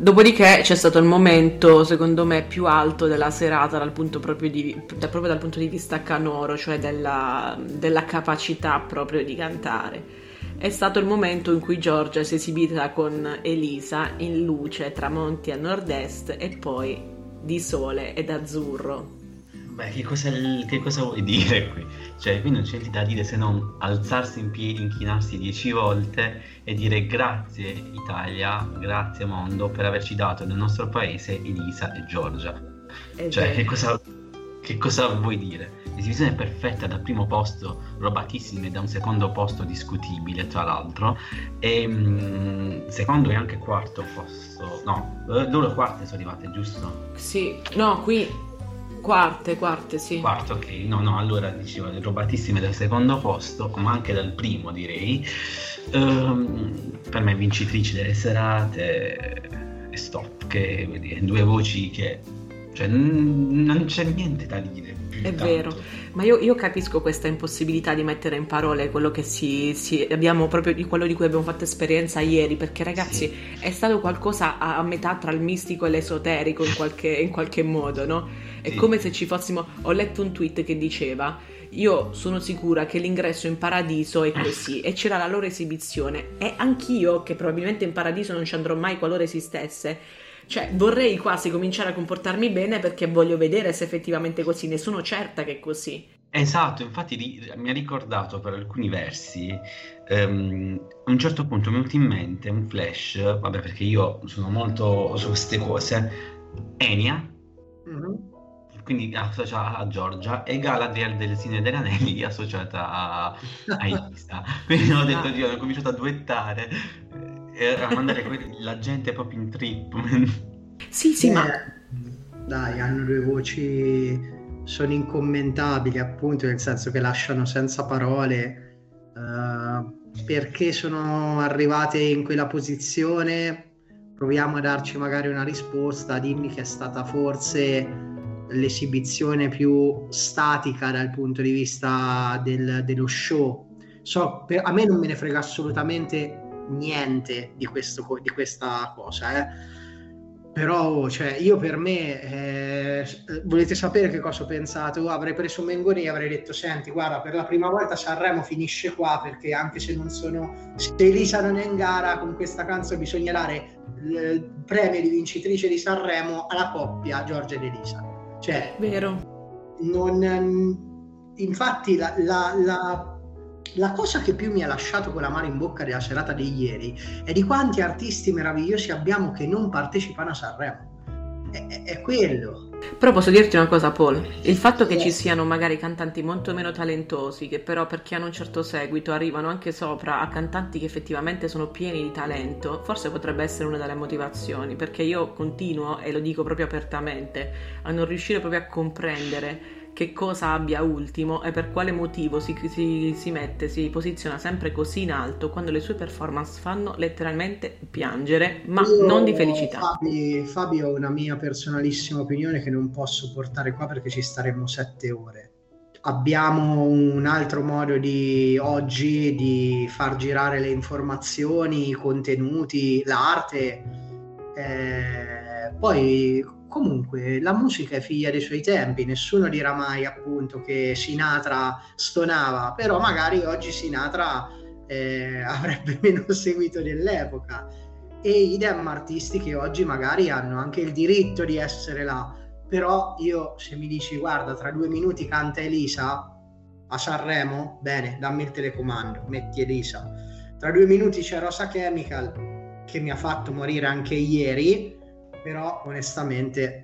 Dopodiché c'è stato il momento, secondo me, più alto della serata dal proprio di, da, proprio dal punto di vista canoro, cioè della, della capacità proprio di cantare è stato il momento in cui Giorgia si è esibita con Elisa in luce, tramonti a nord-est e poi di sole ed azzurro. Beh, che cosa, che cosa vuoi dire qui? Cioè, qui non c'è niente da dire se non alzarsi in piedi, inchinarsi dieci volte e dire grazie Italia, grazie mondo per averci dato nel nostro paese Elisa e Giorgia. È cioè, che cosa, che cosa vuoi dire? Esibizione perfetta dal primo posto, robatissime da un secondo posto discutibile, tra l'altro, e mh, mm, secondo e anche quarto posto, no, eh, loro quarte sono arrivate, giusto? Sì, no, qui quarte, quarte, sì. Quarto, ok, no, no, allora dicevo, robatissime dal secondo posto, ma anche dal primo direi. Um, per me vincitrici delle serate e stop, che dire, due voci che cioè, n- non c'è niente da dire. È tanto. vero, ma io, io, capisco questa impossibilità di mettere in parole quello che si, si, abbiamo proprio di quello di cui abbiamo fatto esperienza ieri, perché ragazzi sì. è stato qualcosa a, a, metà tra il mistico e l'esoterico in qualche, in qualche modo, no? È sì. come se ci fossimo. Ho letto un tweet che diceva: Io sono sicura che l'ingresso in paradiso è così, e c'era la loro esibizione. E anch'io, che probabilmente in paradiso non ci andrò mai qualora esistesse cioè, vorrei quasi cominciare a comportarmi bene perché voglio vedere se effettivamente è così, ne sono certa che è così. Esatto, infatti ri- mi ha ricordato per alcuni versi, um, a un certo punto mi è venuto in mente un flash, vabbè perché io sono molto su queste cose, Enia, mm-hmm. quindi associata a Giorgia, e Galadriel del Signore degli Anelli associata a, a Elisa. *laughs* quindi ho detto, Dio, ho cominciato a duettare e a mandare la gente proprio in trip. sì, sì, eh, ma... Dai, hanno due voci, sono incommentabili appunto, nel senso che lasciano senza parole. Uh, perché sono arrivate in quella posizione? Proviamo a darci magari una risposta, dimmi che è stata forse l'esibizione più statica dal punto di vista del, dello show. So, per, a me non me ne frega assolutamente niente di, questo, di questa cosa, eh. Però, cioè, io per me, eh, volete sapere che cosa ho pensato? Avrei preso Mengoni e avrei detto, senti, guarda, per la prima volta Sanremo finisce qua, perché anche se non sono, se Elisa non è in gara, con questa canzone bisogna dare il premio di vincitrice di Sanremo alla coppia Giorgia ed Elisa. Cioè, vero. Non, infatti, la, la, la la cosa che più mi ha lasciato con la mano in bocca della serata di ieri è di quanti artisti meravigliosi abbiamo che non partecipano a Sanremo. È, è, è quello. Però posso dirti una cosa, Paul, il fatto che ci siano magari cantanti molto meno talentosi, che però perché hanno un certo seguito arrivano anche sopra a cantanti che effettivamente sono pieni di talento, forse potrebbe essere una delle motivazioni, perché io continuo, e lo dico proprio apertamente, a non riuscire proprio a comprendere che cosa abbia ultimo e per quale motivo si, si, si, mette, si posiziona sempre così in alto quando le sue performance fanno letteralmente piangere, ma Io, non di felicità. Fabi, Fabio, ho una mia personalissima opinione che non posso portare qua perché ci staremmo sette ore. Abbiamo un altro modo di oggi di far girare le informazioni, i contenuti, l'arte. Eh, poi comunque la musica è figlia dei suoi tempi, nessuno dirà mai appunto che Sinatra stonava, però magari oggi Sinatra eh, *laughs* avrebbe meno seguito dell'epoca e idem artisti che oggi magari hanno anche il diritto di essere là, però io se mi dici guarda tra due minuti canta Elisa a Sanremo, bene dammi il telecomando, metti Elisa, tra due minuti c'è Rosa Chemical che mi ha fatto morire anche ieri, però onestamente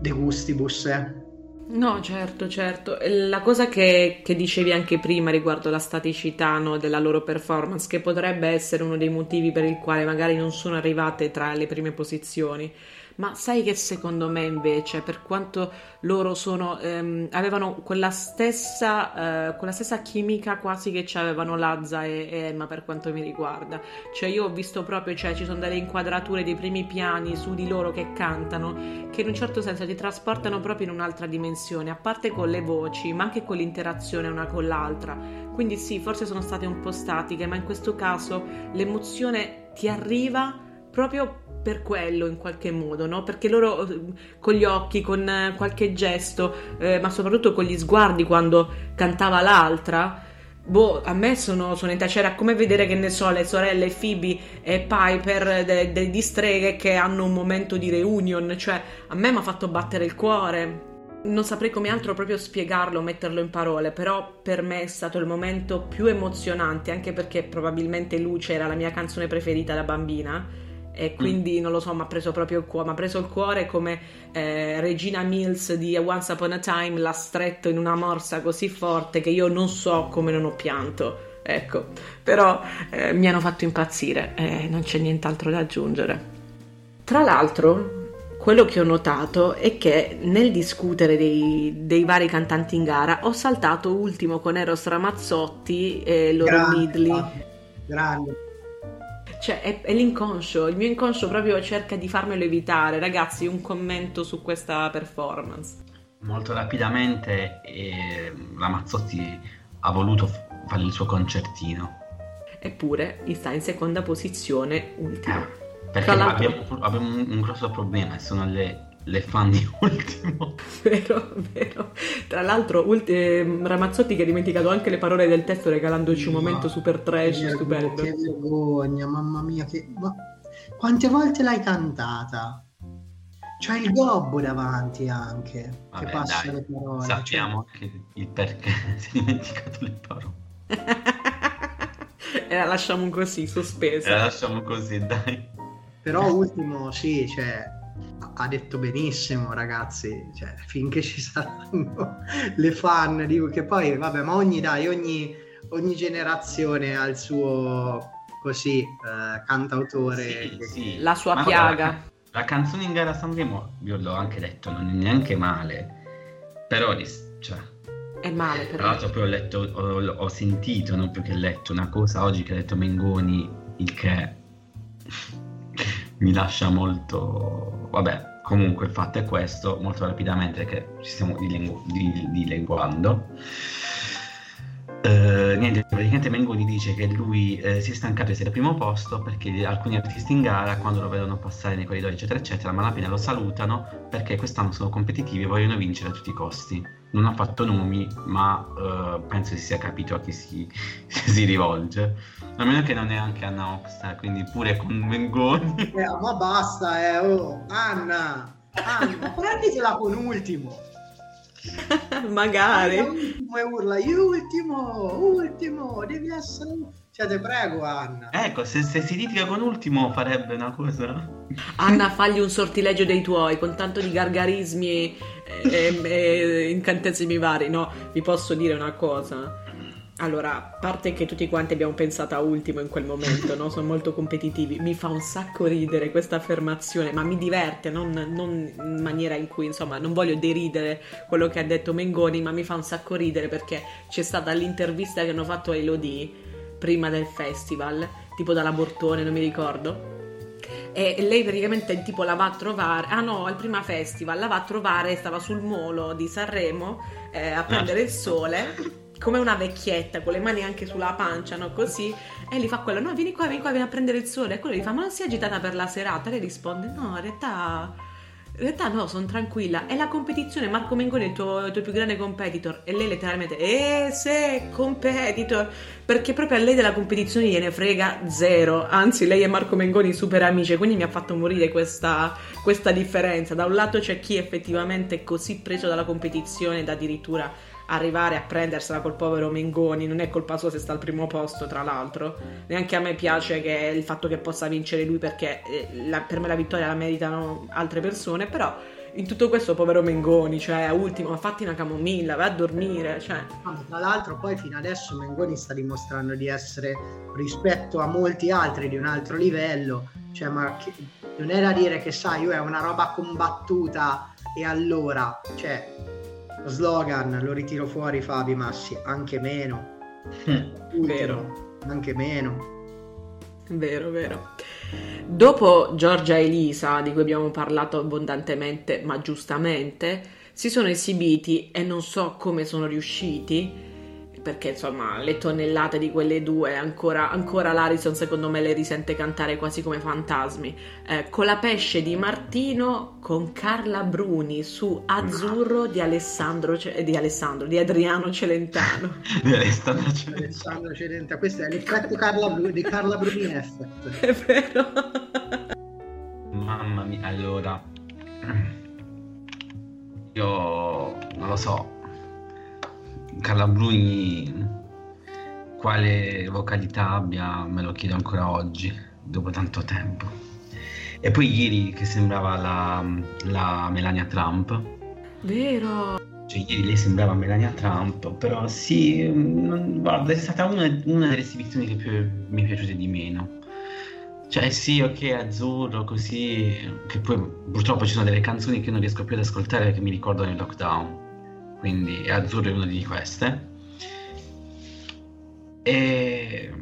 de gustibus. Eh. No, certo, certo. La cosa che, che, dicevi anche prima riguardo la staticità no, della loro performance, che potrebbe essere uno dei motivi per il quale magari non sono arrivate tra le prime posizioni, ma sai che secondo me invece, per quanto loro sono, ehm, avevano quella stessa, eh, quella stessa chimica quasi che avevano Lazza e, e, Emma per quanto mi riguarda. Cioè io ho visto proprio, cioè ci sono delle inquadrature dei primi piani su di loro che cantano, che in un certo senso ti trasportano proprio in un'altra dimensione, a parte con le voci, ma anche con l'interazione una con l'altra. Quindi sì, forse sono state un po' statiche, ma in questo caso l'emozione ti arriva proprio per quello in qualche modo, no? Perché loro eh, con gli occhi, con eh, qualche gesto, eh, ma soprattutto con gli sguardi quando cantava l'altra, boh, a me sono, sono entrata, c'era come vedere che ne so, le sorelle Phoebe e Piper de, de, di streghe che hanno un momento di reunion, cioè a me mi ha fatto battere il cuore. Non saprei come altro proprio spiegarlo, metterlo in parole, però per me è stato il momento più emozionante, anche perché probabilmente Luce era la mia canzone preferita da bambina e mm. quindi mm. non lo so, mi ha preso proprio il cuore, mi ha preso il cuore come eh, Regina Mills di Once Upon a Time l'ha stretto in una morsa così forte che io non so come non ho pianto. Ecco, però eh, mi hanno fatto impazzire e non c'è nient'altro da aggiungere. Tra l'altro, quello che ho notato è che nel discutere dei, dei vari cantanti in gara ho saltato ultimo con Eros Ramazzotti e loro grande, Midley. Grande cioè, è, è, l'inconscio, il mio inconscio proprio cerca di farmelo evitare. Ragazzi, un commento su questa performance. Molto rapidamente eh, la Mazzotti ha voluto fare il suo concertino. Eppure sta in seconda posizione ultima. Eh, perché abbiamo, abbiamo un, un, grosso problema, sono le le fan di *laughs* Ultimo. Vero, vero. Tra l'altro, ulti- eh, Ramazzotti che ha dimenticato anche le parole del testo regalandoci un momento super trash, che stupendo. Che vergogna, mamma mia, che... Ma quante volte l'hai cantata? C'è il gobbo davanti anche, Vabbè, che passa dai, le parole. Sappiamo cioè... il perché *laughs* si è dimenticato le parole. *laughs* e la lasciamo così, sospesa. E la lasciamo così, dai. Però ultimo, sì, cioè ha detto benissimo ragazzi cioè, finché ci saranno *laughs* le fan dico che poi vabbè ma ogni dai ogni, ogni generazione ha il suo così eh, cantautore sì, che... sì. la sua ma piaga la, la, canzone in gara Sanremo io l'ho anche detto non è neanche male però cioè, è male però. tra l'altro poi ho letto ho, ho sentito non più che letto una cosa oggi che ha detto Mengoni il che mi lascia molto... Vabbè, comunque il fatto è questo, molto rapidamente che ci stiamo dilingu- dilinguando. Uh, niente, praticamente Mengoni dice che lui eh, si è stancato di essere al primo posto perché alcuni artisti in gara quando lo vedono passare nei corridoi eccetera eccetera malapena lo salutano perché quest'anno sono competitivi e vogliono vincere a tutti i costi non ha fatto nomi ma uh, penso si sia capito a chi si, *laughs* si rivolge a meno che non è anche Anna Oxa, quindi pure con Mengoni. Eh, ma basta, eh, oh, Anna, Anna, prenditela con ultimo. *laughs* Magari. Ultimo e urla, ultimo, ultimo, devi essere Cioè, te prego, Anna. Ecco, se, se, si litiga con Ultimo farebbe una cosa. Anna, fagli un sortileggio dei tuoi con tanto di gargarismi e, e, e incantesimi vari. No, vi posso dire una cosa. Allora, a parte che tutti quanti abbiamo pensato a ultimo in quel momento, no? Sono molto competitivi. Mi fa un sacco ridere questa affermazione, ma mi diverte, non, non, in maniera in cui, insomma, non voglio deridere quello che ha detto Mengoni, ma mi fa un sacco ridere perché c'è stata l'intervista che hanno fatto a Elodie prima del festival, tipo dalla Bortone, non mi ricordo. E lei praticamente tipo la va a trovare, ah no, al prima festival la va a trovare, stava sul molo di Sanremo eh, a prendere il sole, come una vecchietta, con le mani anche sulla pancia, no? Così, e gli fa quello, no, vieni qua, vieni qua, vieni a prendere il sole. E quello gli fa, ma non è agitata per la serata? E lei risponde, no, in realtà in realtà no, sono tranquilla. È la competizione, Marco Mengoni è il tuo, il tuo più grande competitor. E lei letteralmente, eh se, competitor. Perché proprio a lei della competizione gliene frega zero. Anzi, lei e Marco Mengoni super amici. Quindi mi ha fatto morire questa, questa differenza. Da un lato c'è chi effettivamente è così preso dalla competizione da addirittura arrivare a prendersela col povero Mengoni, non è colpa sua se sta al primo posto, tra l'altro. Neanche a me piace il fatto che possa vincere lui perché eh, la, per me la vittoria la meritano altre persone, però in tutto questo povero Mengoni, cioè ultimo, fatti una camomilla, vai a dormire, cioè. Tra l'altro poi fino adesso Mengoni sta dimostrando di essere rispetto a molti altri di un altro livello, cioè ma che, non è da dire che sai, io è una roba combattuta e allora, cioè slogan lo ritiro fuori Fabi Massi, anche meno. *laughs* Mm, vero. Anche meno. Vero, vero. Dopo Giorgia e Elisa, di cui abbiamo parlato abbondantemente, ma giustamente, si sono esibiti e non so come sono riusciti perché insomma le tonnellate di quelle due ancora, ancora l'Arison secondo me le risente cantare quasi come fantasmi. Eh, con la pesce di Martino con Carla Bruni su Azzurro di Alessandro, di, Alessandro, di Adriano Celentano. *laughs* Di Alessandro Celentano. Alessandro Celentano questo è l'effetto Carla Bru- di Carla Bruni effect *laughs* è vero. Mamma mia allora. *clears throat* Io non lo so Calabruni quale vocalità abbia me lo chiedo ancora oggi dopo tanto tempo. E poi ieri che sembrava la, la Melania Trump. Vero. Cioè ieri lei sembrava Melania Trump però sì non, guarda è stata una, una delle esibizioni che più, mi è piaciute di meno. Cioè sì, ok, azzurro, così, che poi purtroppo ci sono delle canzoni che non riesco più ad ascoltare perché mi ricordano il lockdown quindi Azzurro è una di queste. E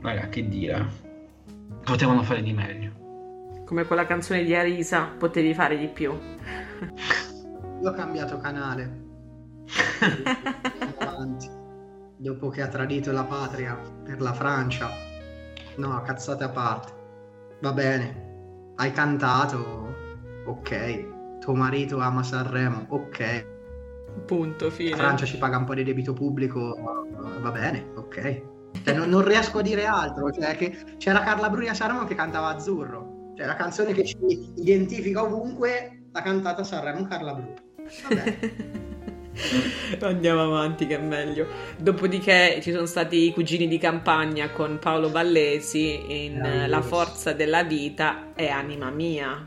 raga, che dire, potevano fare di meglio. Come quella canzone di Arisa, potevi fare di più. Io ho cambiato canale. *laughs* avanti. Dopo che ha tradito la patria per la Francia. No, cazzate a parte. Va bene. Hai cantato. Ok. Tuo marito ama Sanremo. Ok Punto, fine. La Francia ci paga un po' di debito pubblico, va bene, ok. Cioè, non, non, riesco a dire altro, cioè che c'era Carla Bruni a Sanremo che cantava Azzurro, cioè la canzone che ci identifica ovunque, l'ha cantata Sanremo Carla Bruni. *laughs* Andiamo avanti che è meglio. Dopodiché ci sono stati i cugini di campagna con Paolo Ballesi in La forza della vita e Anima mia.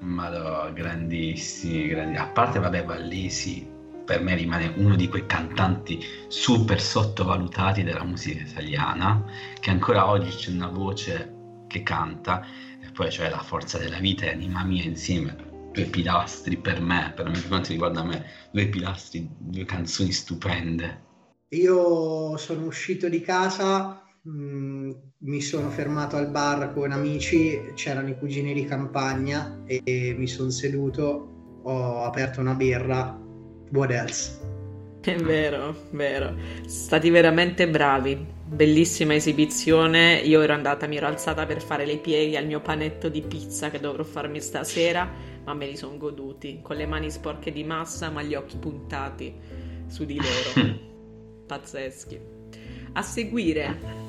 Madò, grandissimi, grandi. A parte, vabbè, Ballesi per me rimane uno di quei cantanti super sottovalutati della musica italiana, che ancora oggi c'è una voce che canta, e poi c'è la forza della vita e anima mia insieme, due pilastri per me, per quanto riguarda me, due pilastri, due canzoni stupende. Io sono uscito di casa, mh, mm, mi sono fermato al bar con amici, c'erano i cugini di campagna e mi sono seduto, ho aperto una birra what else? È vero, vero. Stati veramente bravi. Bellissima esibizione. Io ero andata, mi ero alzata per fare le pieghe al mio panetto di pizza che dovrò farmi stasera, ma me li sono goduti. Con le mani sporche di massa, ma gli occhi puntati su di loro. *laughs* Pazzeschi. A seguire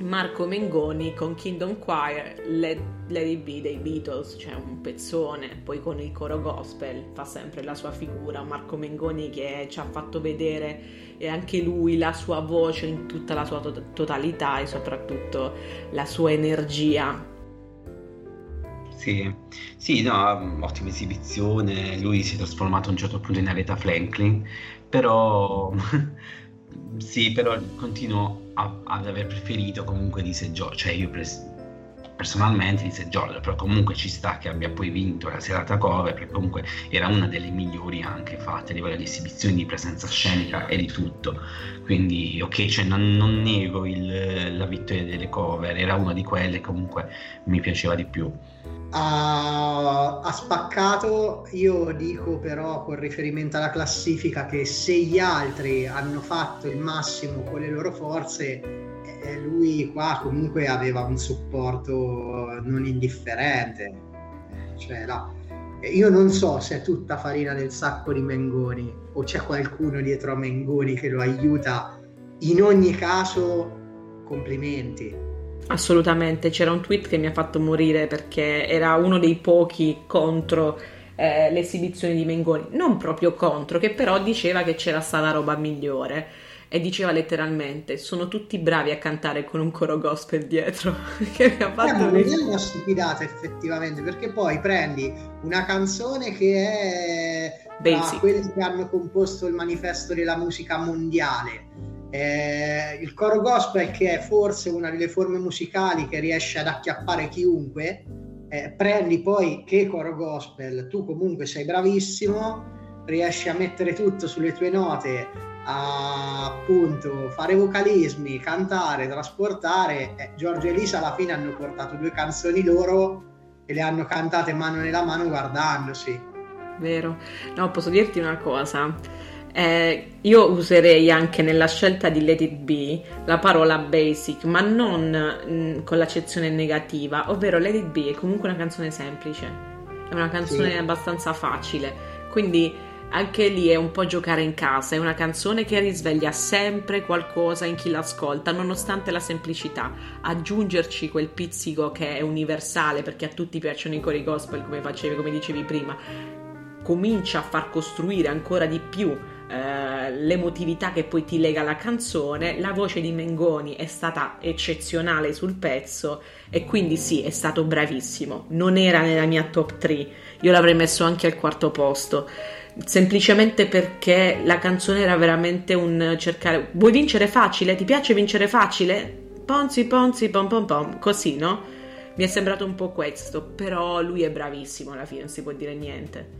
Marco Mengoni con Kingdom Choir, Let, Let It Be dei Beatles, cioè un pezzone, poi con il coro gospel fa sempre la sua figura, Marco Mengoni che ci ha fatto vedere e anche lui la sua voce in tutta la sua to- totalità e soprattutto la sua energia. Sì, sì, no, ottima esibizione, lui si è trasformato a un certo punto in Aretha Franklin, però *laughs* sì, però continuo a, ad aver preferito comunque di St. Cioè io pres- personalmente di St. Però comunque ci sta che abbia poi vinto la serata cover, perché comunque era una delle migliori anche fatte a livello di esibizioni, di presenza scenica e di tutto. Quindi ok, cioè non, non nego il, la vittoria delle cover, era una di quelle che comunque mi piaceva di più. Ha, ha, spaccato, io dico però con riferimento alla classifica che se gli altri hanno fatto il massimo con le loro forze, eh, lui qua comunque aveva un supporto non indifferente. Cioè, là, io non so se è tutta farina del sacco di Mengoni o c'è qualcuno dietro a Mengoni che lo aiuta. In ogni caso, complimenti. Assolutamente, c'era un tweet che mi ha fatto morire perché era uno dei pochi contro eh, l'esibizione di Mengoni, non proprio contro, che però diceva che c'era stata roba migliore. E diceva letteralmente sono tutti bravi a cantare con un coro gospel dietro. *laughs* Che mi ha fatto eh, è una stupidata effettivamente perché poi prendi una canzone che è Basic. quelli che hanno composto il manifesto della musica mondiale eh, il coro gospel che è forse una delle forme musicali che riesce ad acchiappare chiunque eh, prendi poi che coro gospel tu comunque sei bravissimo riesci a mettere tutto sulle tue note a appunto fare vocalismi, cantare, trasportare. Eh, Giorgio e Elisa alla fine hanno portato due canzoni loro e le hanno cantate mano nella mano guardandosi. Vero. No, posso dirti una cosa. Eh, io userei anche nella scelta di Let It Be la parola basic, ma non mh, mm, con l'accezione negativa, ovvero Let It Be è comunque una canzone semplice, è una canzone sì. abbastanza facile, quindi anche lì è un po' giocare in casa, è una canzone che risveglia sempre qualcosa in chi l'ascolta, nonostante la semplicità. Aggiungerci quel pizzico che è universale, perché a tutti piacciono i cori gospel, come facevi, come dicevi prima, comincia a far costruire ancora di più eh, l'emotività che poi ti lega alla canzone. La voce di Mengoni è stata eccezionale sul pezzo e quindi sì, è stato bravissimo. Non era nella mia top 3, io l'avrei messo anche al quarto posto semplicemente perché la canzone era veramente un cercare vuoi vincere facile? Ti piace vincere facile? Ponzi, ponzi, pom pom pom, così, no? Mi è sembrato un po' questo, però lui è bravissimo alla fine, non si può dire niente.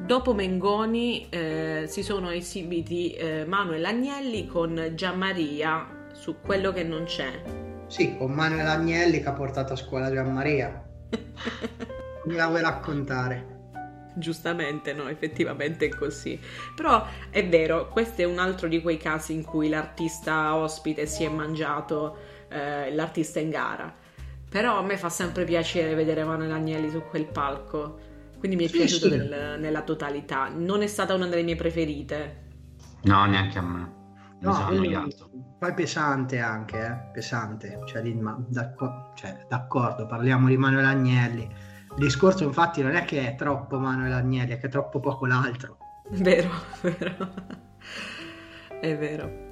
Dopo Mengoni eh, si sono esibiti eh, Manuel Agnelli con Gianmaria su quello che non c'è. Sì, con Manuel Agnelli che ha portato a scuola Gianmaria. Come *laughs* la vuoi raccontare? Giustamente, no, effettivamente è così. Però è vero, questo è un altro di quei casi in cui l'artista ospite si è mangiato eh, l'artista in gara. Però a me fa sempre piacere vedere Manuel Agnelli su quel palco. Quindi mi è sì, piaciuto sì. Nel, nella totalità. Non è stata una delle mie preferite. No, neanche a me. No, poi pesante anche, eh? pesante. Cioè, d'accordo, cioè, d'accordo, parliamo di Manuel Agnelli il discorso infatti non è che è troppo Manuel Agnelli, è che è troppo poco l'altro. *laughs* Vero, vero. È vero.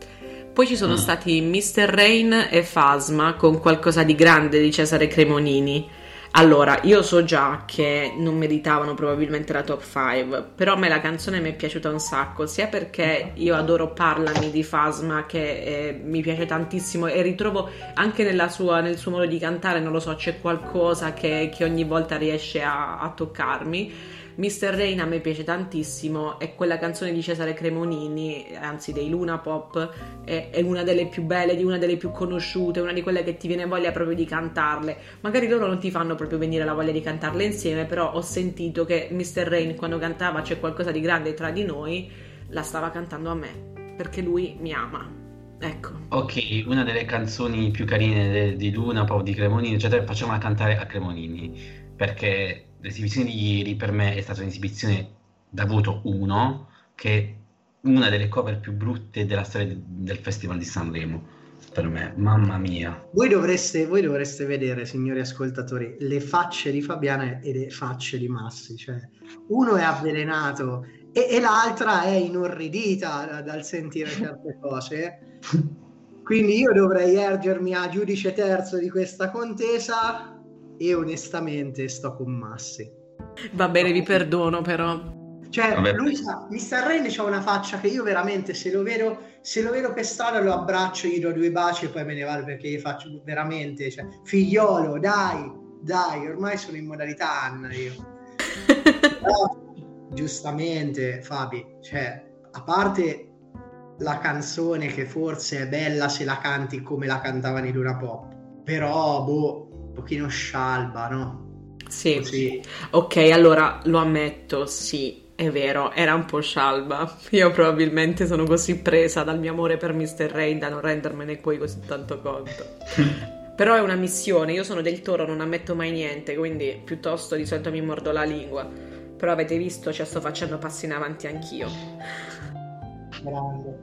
Poi ci sono mm. stati Mr. Rain e Fasma con qualcosa di grande di Cesare Cremonini. Allora, io so già che non meritavano probabilmente la top 5, però a me la canzone mi è piaciuta un sacco, sia perché io adoro Parlami di Fasma, che eh, mi piace tantissimo e ritrovo anche sua, nel suo modo di cantare, non lo so, c'è qualcosa che, che ogni volta riesce a, a toccarmi Mr. Rain a me piace tantissimo e quella canzone di Cesare Cremonini, anzi dei Luna Pop, è, è, una delle più belle, di una delle più conosciute, una di quelle che ti viene voglia proprio di cantarle. Magari loro non ti fanno proprio venire la voglia di cantarle insieme, però ho sentito che Mr. Rain quando cantava C'è qualcosa di grande tra di noi, la stava cantando a me, perché lui mi ama. Ecco. Ok, una delle canzoni più carine di Luna Pop di Cremonini, eccetera, facciamola cantare a Cremonini, perché l'esibizione di ieri per me è stata un'esibizione da voto 1, che è una delle cover più brutte della storia del Festival di Sanremo. per me, mamma mia. Voi dovreste, voi dovreste vedere, signori ascoltatori, le facce di Fabiana e le facce di Massi. Cioè, uno è avvelenato e, e l'altra è inorridita dal sentire certe *laughs* cose. Quindi io dovrei ergermi a giudice terzo di questa contesa e onestamente sto con Massi. Va bene, vi perdono però. Cioè, Vabbè. lui sa, Mr. Rain ha una faccia che io veramente, se lo vedo, se lo vedo per strada lo abbraccio, gli do due baci e poi me ne vado perché gli faccio veramente, cioè, figliolo, dai, dai, ormai sono in modalità Anna io. *laughs* Però, giustamente, Fabi, cioè, a parte la canzone che forse è bella se la canti come la cantavano in Luna Pop, però, boh, pochino scialba, no? Sì. Così. Ok, allora lo ammetto, sì, è vero, era un po' scialba. *laughs* Io probabilmente sono così presa dal mio amore per Mr. Rain da non rendermene poi così tanto conto. *laughs* Però è una missione, io sono del toro, non ammetto mai niente, quindi piuttosto di solito mi mordo la lingua. Però avete visto, ci sto facendo passi in avanti anch'io. Grande.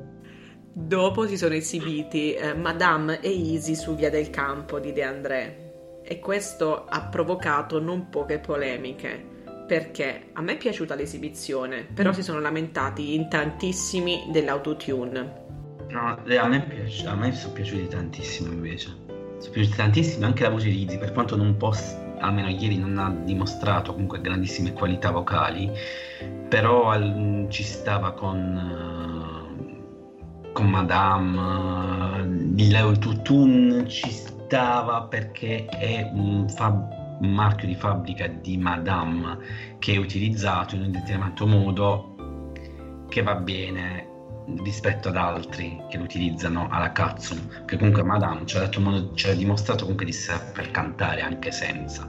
Dopo si sono esibiti eh, Madame e Easy su Via del Campo di De André e questo ha provocato non poche polemiche perché a me è piaciuta l'esibizione, però mm. si sono lamentati in tantissimi dell'autotune. No, eh, a me, piace, a me sono piaciuti tantissimo invece. Sono piaciuti tantissimo anche la voce di Izzy, per quanto non possa, almeno ieri non ha dimostrato comunque grandissime qualità vocali, però al, ci stava con, uh, con Madame, uh, l'autotune ci stava perché è un fab un marchio di fabbrica di Madame che è utilizzato in un determinato modo che va bene rispetto ad altri che lo utilizzano alla cazzo che comunque Madame ci ha, modo, ci ha dimostrato comunque di saper cantare anche senza.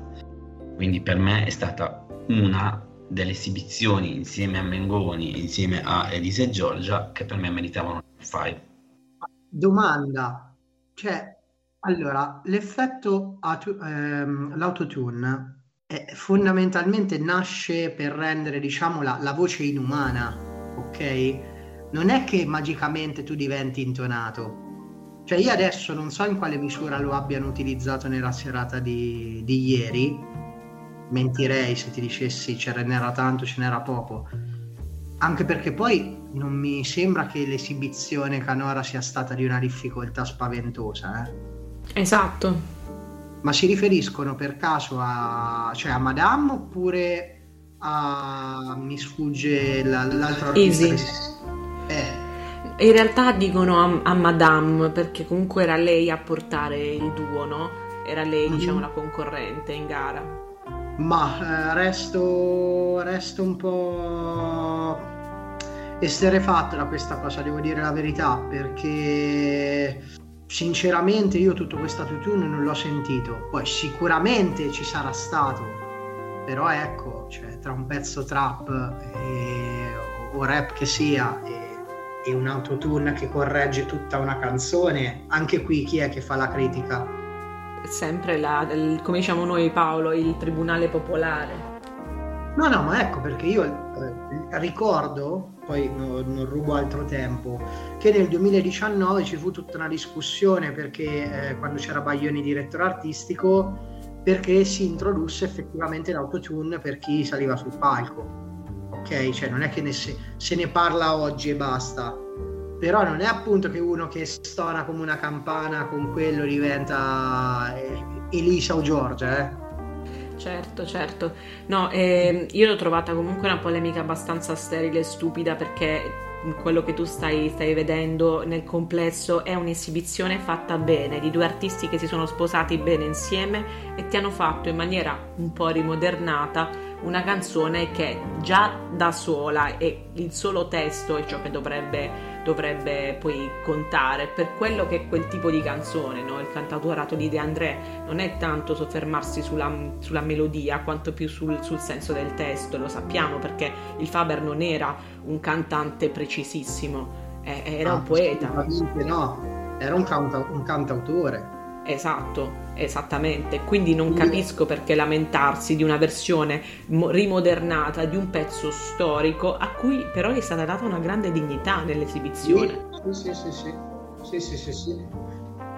Quindi per me è stata una delle esibizioni insieme a Mengoni insieme a Elise e Giorgia che per me meritavano il 5 domanda. Cioè allora, l'effetto atu- ehm, l'autotune è, fondamentalmente nasce per rendere, diciamo, la, la voce inumana, ok? Non è che magicamente tu diventi intonato. Cioè io adesso non so in quale misura lo abbiano utilizzato nella serata di, di ieri, mentirei se ti dicessi ce n'era tanto, ce n'era poco. Anche perché poi non mi sembra che l'esibizione canora sia stata di una difficoltà spaventosa, eh? Esatto. Ma si riferiscono per caso a, cioè a Madame oppure a mi sfugge la, l'altro artista? Easy. Eh. In realtà dicono a, a, Madame perché comunque era lei a portare il duo, no? Era lei, mm-hmm. diciamo, la concorrente in gara. Ma eh, resto, resto un po' esterefatto da questa cosa, devo dire la verità, perché sinceramente io tutto questo autotune non l'ho sentito. Poi sicuramente ci sarà stato però ecco cioè, tra un pezzo trap e, o rap che sia e, e un autotune che corregge tutta una canzone anche qui chi è che fa la critica? Sempre la, il, come diciamo noi Paolo il tribunale popolare. No no ma ecco perché io eh, ricordo poi no, non rubo altro tempo, che nel 2019 ci fu tutta una discussione perché eh, quando c'era Baglioni direttore artistico, perché si introdusse effettivamente l'autotune per chi saliva sul palco. Ok, cioè non è che ne se, se ne parla oggi e basta, però non è appunto che uno che stona come una campana con quello diventa eh, Elisa o Giorgia, eh Certo, certo. No, eh, io l'ho trovata comunque una polemica abbastanza sterile e stupida perché quello che tu stai, stai, vedendo nel complesso è un'esibizione fatta bene di due artisti che si sono sposati bene insieme e ti hanno fatto in maniera un po' rimodernata una canzone che già da sola e il solo testo è ciò che dovrebbe dovrebbe poi contare per quello che è quel tipo di canzone, no? il cantautorato di De André non è tanto soffermarsi sulla, sulla melodia quanto più sul, sul, senso del testo, lo sappiamo perché il Faber non era un cantante precisissimo, eh, era ah, un poeta. No, era un, canta, un cantautore. Esatto, esattamente. Quindi non capisco perché lamentarsi di una versione rimodernata di un pezzo storico a cui però è stata data una grande dignità nell'esibizione. Sì, sì, sì, sì. sì, sì, sì, sì.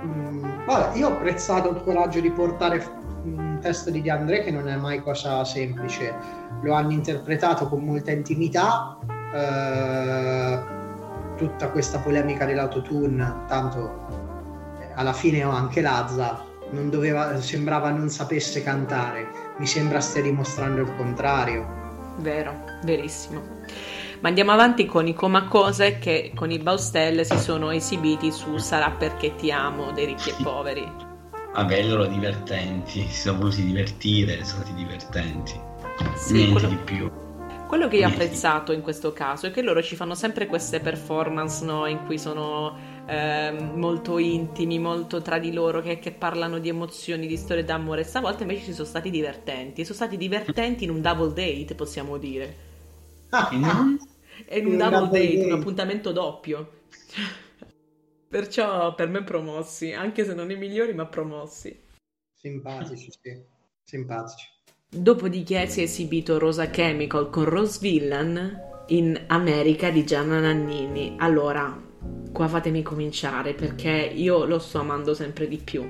Mm, vabbè, io ho apprezzato il coraggio di portare un testo di De André che non è mai cosa semplice. Lo hanno interpretato con molta intimità. Eh, tutta questa polemica dell'autotune, tanto alla fine ho anche Lazza, non doveva, sembrava non sapesse cantare. Mi sembra stia dimostrando il contrario. Vero, verissimo. Ma andiamo avanti con i Comacose che con i Baustelle si sono esibiti su Sarà perché ti amo dei ricchi e poveri. Vabbè, loro divertenti, si sono voluti divertire, sono stati divertenti. Sì, Niente quello... di più. Quello che io ho apprezzato in questo caso è che loro ci fanno sempre queste performance no, in cui sono eh, molto intimi, molto tra di loro, che, che, parlano di emozioni, di storie d'amore. Stavolta invece ci sono stati divertenti. Sono stati divertenti in un double date, possiamo dire. Ah, in un, in un double, double date, date, un appuntamento doppio. *laughs* Perciò per me promossi, anche se non i migliori, ma promossi. Simpatici, sì. Simpatici. Dopodiché si è esibito Rosa Chemical con Rose Villain in America di Gianna Nannini. Allora, qua fatemi cominciare perché io lo sto amando sempre di più.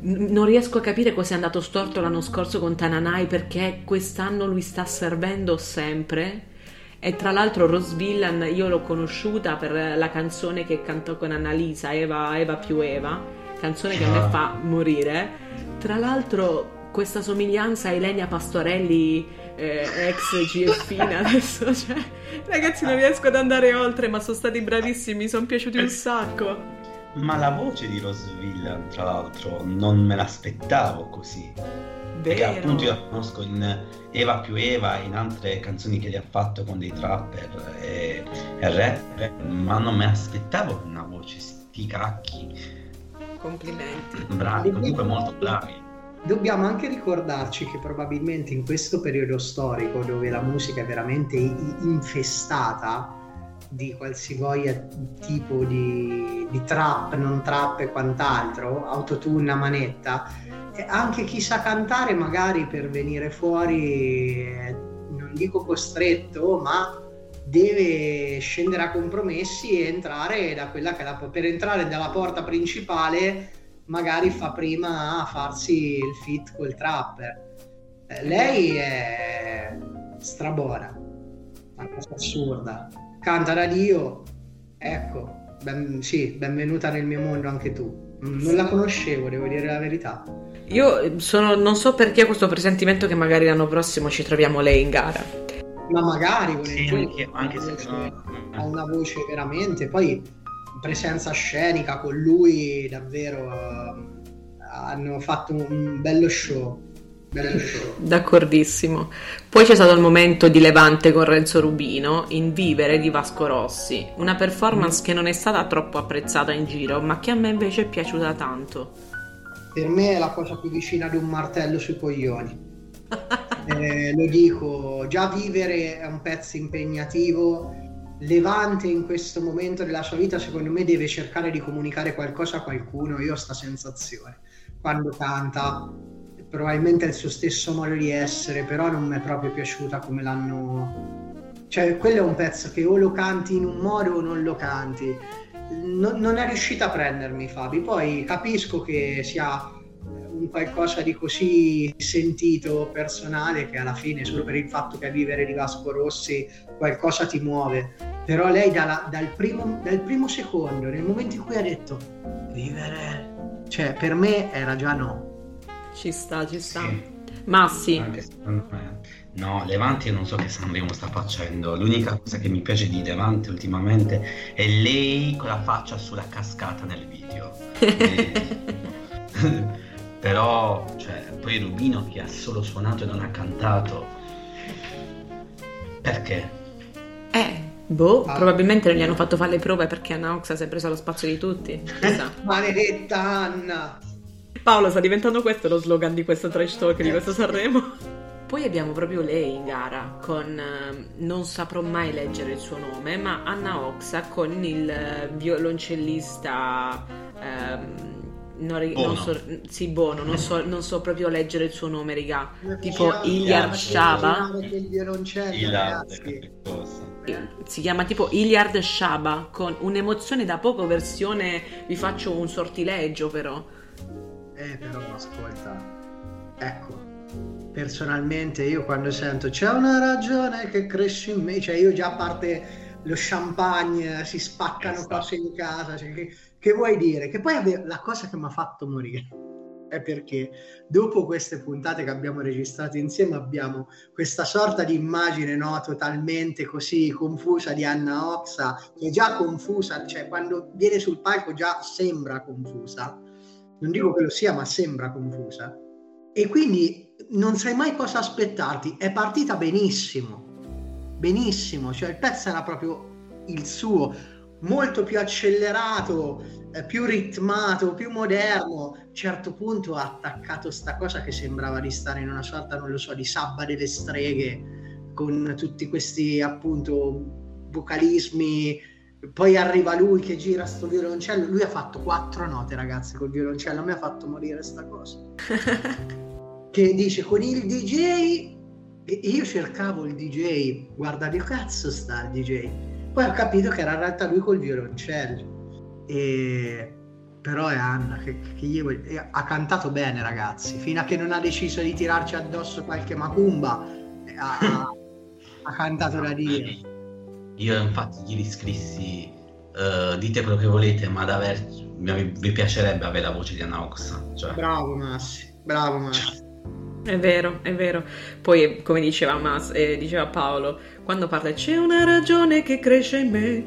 non riesco a capire cosa è andato storto l'anno scorso con Tananai perché quest'anno lui sta servendo sempre. E tra l'altro Rose Villain io l'ho conosciuta per la canzone che cantò con Annalisa, Eva, Eva più Eva, canzone che a me ah. fa morire. Tra l'altro questa somiglianza a Elenia Pastorelli eh, ex GFina adesso *laughs* cioè, ragazzi non riesco ad andare oltre ma sono stati bravissimi mi sono piaciuti un sacco. Ma la voce di Rose Villain tra l'altro non me l'aspettavo così. Vero. perché appunto io la conosco in Eva più Eva in altre canzoni che gli ha fatto con dei trapper e, e rap ma non me l'aspettavo una voce sti cacchi. Complimenti. Bravi comunque molto bravi dobbiamo anche ricordarci che probabilmente in questo periodo storico dove la musica è veramente infestata di qualsivoglia tipo di, di trap, non trap e quant'altro, autotune a manetta, anche chi sa cantare magari per venire fuori, non dico costretto, ma deve scendere a compromessi e entrare da quella che la, per entrare dalla porta principale magari fa prima a farsi il fit col trapper. Eh, lei è strabona, una cosa assurda. Canta da Dio, ecco, ben, sì, benvenuta nel mio mondo anche tu. Non la conoscevo, devo dire la verità. Io sono, non so perché ho questo presentimento che magari l'anno prossimo ci troviamo lei in gara. Ma magari, sì, anche, anche se ha una voce veramente. Poi presenza scenica con lui davvero uh, hanno fatto un bello show. bello show. D'accordissimo. Poi c'è stato il momento di Levante con Renzo Rubino in Vivere di Vasco Rossi, una performance mm. che non è stata troppo apprezzata in giro, ma che a me invece è piaciuta tanto. Per me è la cosa più vicina ad un martello sui coglioni. eh, lo dico, già Vivere è un pezzo impegnativo Levante in questo momento della sua vita secondo me deve cercare di comunicare qualcosa a qualcuno, io ho questa sensazione. Quando canta probabilmente è il suo stesso modo di essere, però non mi è proprio piaciuta come l'hanno... Cioè, quello è un pezzo che o lo canti in un modo o non lo canti. Non, non è riuscita a prendermi Fabi, poi capisco che sia un qualcosa di così sentito, personale, che alla fine solo per il fatto che a vivere di Vasco Rossi qualcosa ti muove. Però lei dalla, dal, primo, dal primo secondo, nel momento in cui ha detto vivere, cioè per me era già no. Ci sta, ci sta. Sì. Massi. No, Levante non so che Sanremo sta facendo. L'unica cosa che mi piace di Levante ultimamente è lei con la faccia sulla cascata nel video. *laughs* Però, cioè, poi Rubino che ha solo suonato e non ha cantato. Perché? Eh, boh, ah. probabilmente non gli hanno fatto fare le prove perché Anna Oxa si è presa lo spazio di tutti. *laughs* Maledetta Anna! Paolo, sta diventando questo lo slogan di questo trash talk di questo Sanremo. Poi abbiamo proprio lei in gara con uh, non saprò mai leggere il suo nome, ma Anna Oxa con il uh, violoncellista uh, non, non so, sì, Bono, non so, non so, proprio leggere il suo nome, raga. Tipo Iliar Shaba. Il violoncello, si chiama tipo Iliard Shaba con un'emozione da poco versione vi faccio un sortileggio però. Eh però ascolta, ecco, personalmente io quando sento c'è una ragione che cresce in me, cioè io già a parte lo champagne, si spaccano esatto. cose in casa, cioè, che, che, vuoi dire? Che poi la cosa che mi ha fatto morire *laughs* è perché dopo queste puntate che abbiamo registrato insieme abbiamo questa sorta di immagine no, totalmente così confusa di Anna Oxa, che è già confusa, cioè quando viene sul palco già sembra confusa, non dico che lo sia, ma sembra confusa. E quindi non sai mai cosa aspettarti, è partita benissimo benissimo, cioè il pezzo era proprio il suo, molto più accelerato, eh, più ritmato, più moderno. A un certo punto ha attaccato sta cosa che sembrava di stare in una sorta, non lo so, di sabba delle streghe, con tutti questi appunto vocalismi. Poi arriva lui che gira sto violoncello. Lui ha fatto quattro note, ragazzi, col violoncello. Mi ha fatto morire sta cosa. *laughs* che dice con il DJ e io cercavo il DJ, guarda che cazzo sta il DJ. Poi ho capito che era in realtà lui col violoncello. E... Però è Anna che, che io... ha cantato bene ragazzi, fino a che non ha deciso di tirarci addosso qualche macumba, ha, ha cantato da Dio. Io infatti gli riscrissi, uh, dite quello che volete, ma da aver... mi, mi piacerebbe avere la voce di Anna Oxa. Cioè... Bravo Massi, bravo Massi. Cioè è vero, è vero. Poi, come diceva, Mas, eh, diceva Paolo, quando parla c'è una ragione che cresce in me,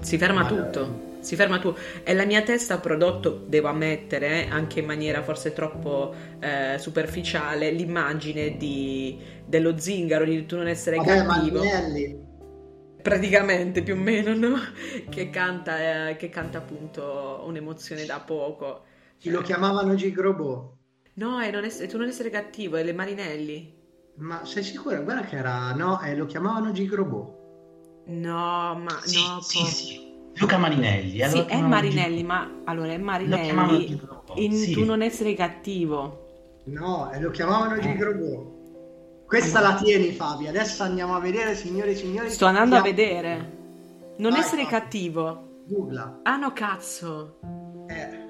si ferma tutto. Si ferma tu. E la mia testa ha prodotto, devo ammettere, eh, anche in maniera forse troppo eh, superficiale, l'immagine di, dello zingaro, di tu non essere Vabbè, cattivo. Marinelli. Praticamente, più o meno, no? Che canta, eh, che canta appunto un'emozione da poco. Chi lo chiamavano Gigrobò. No, è non essere, tu non essere cattivo, è le Marinelli. Ma sei sicura? Guarda che era... No, eh, lo chiamavano Gigrobò. No, ma sì, no. Sì, sì. Luca Marinelli. Allora sì, è Marinelli, G... ma allora è Marinelli in sì. Tu non essere cattivo. No, eh, lo chiamavano ah. Gigrobò. Questa la tieni Fabio, adesso andiamo a vedere signore e signori. Sto andando a vedere. Non Vai, essere Fabio. cattivo. Googla. Ah no, cazzo. Eh.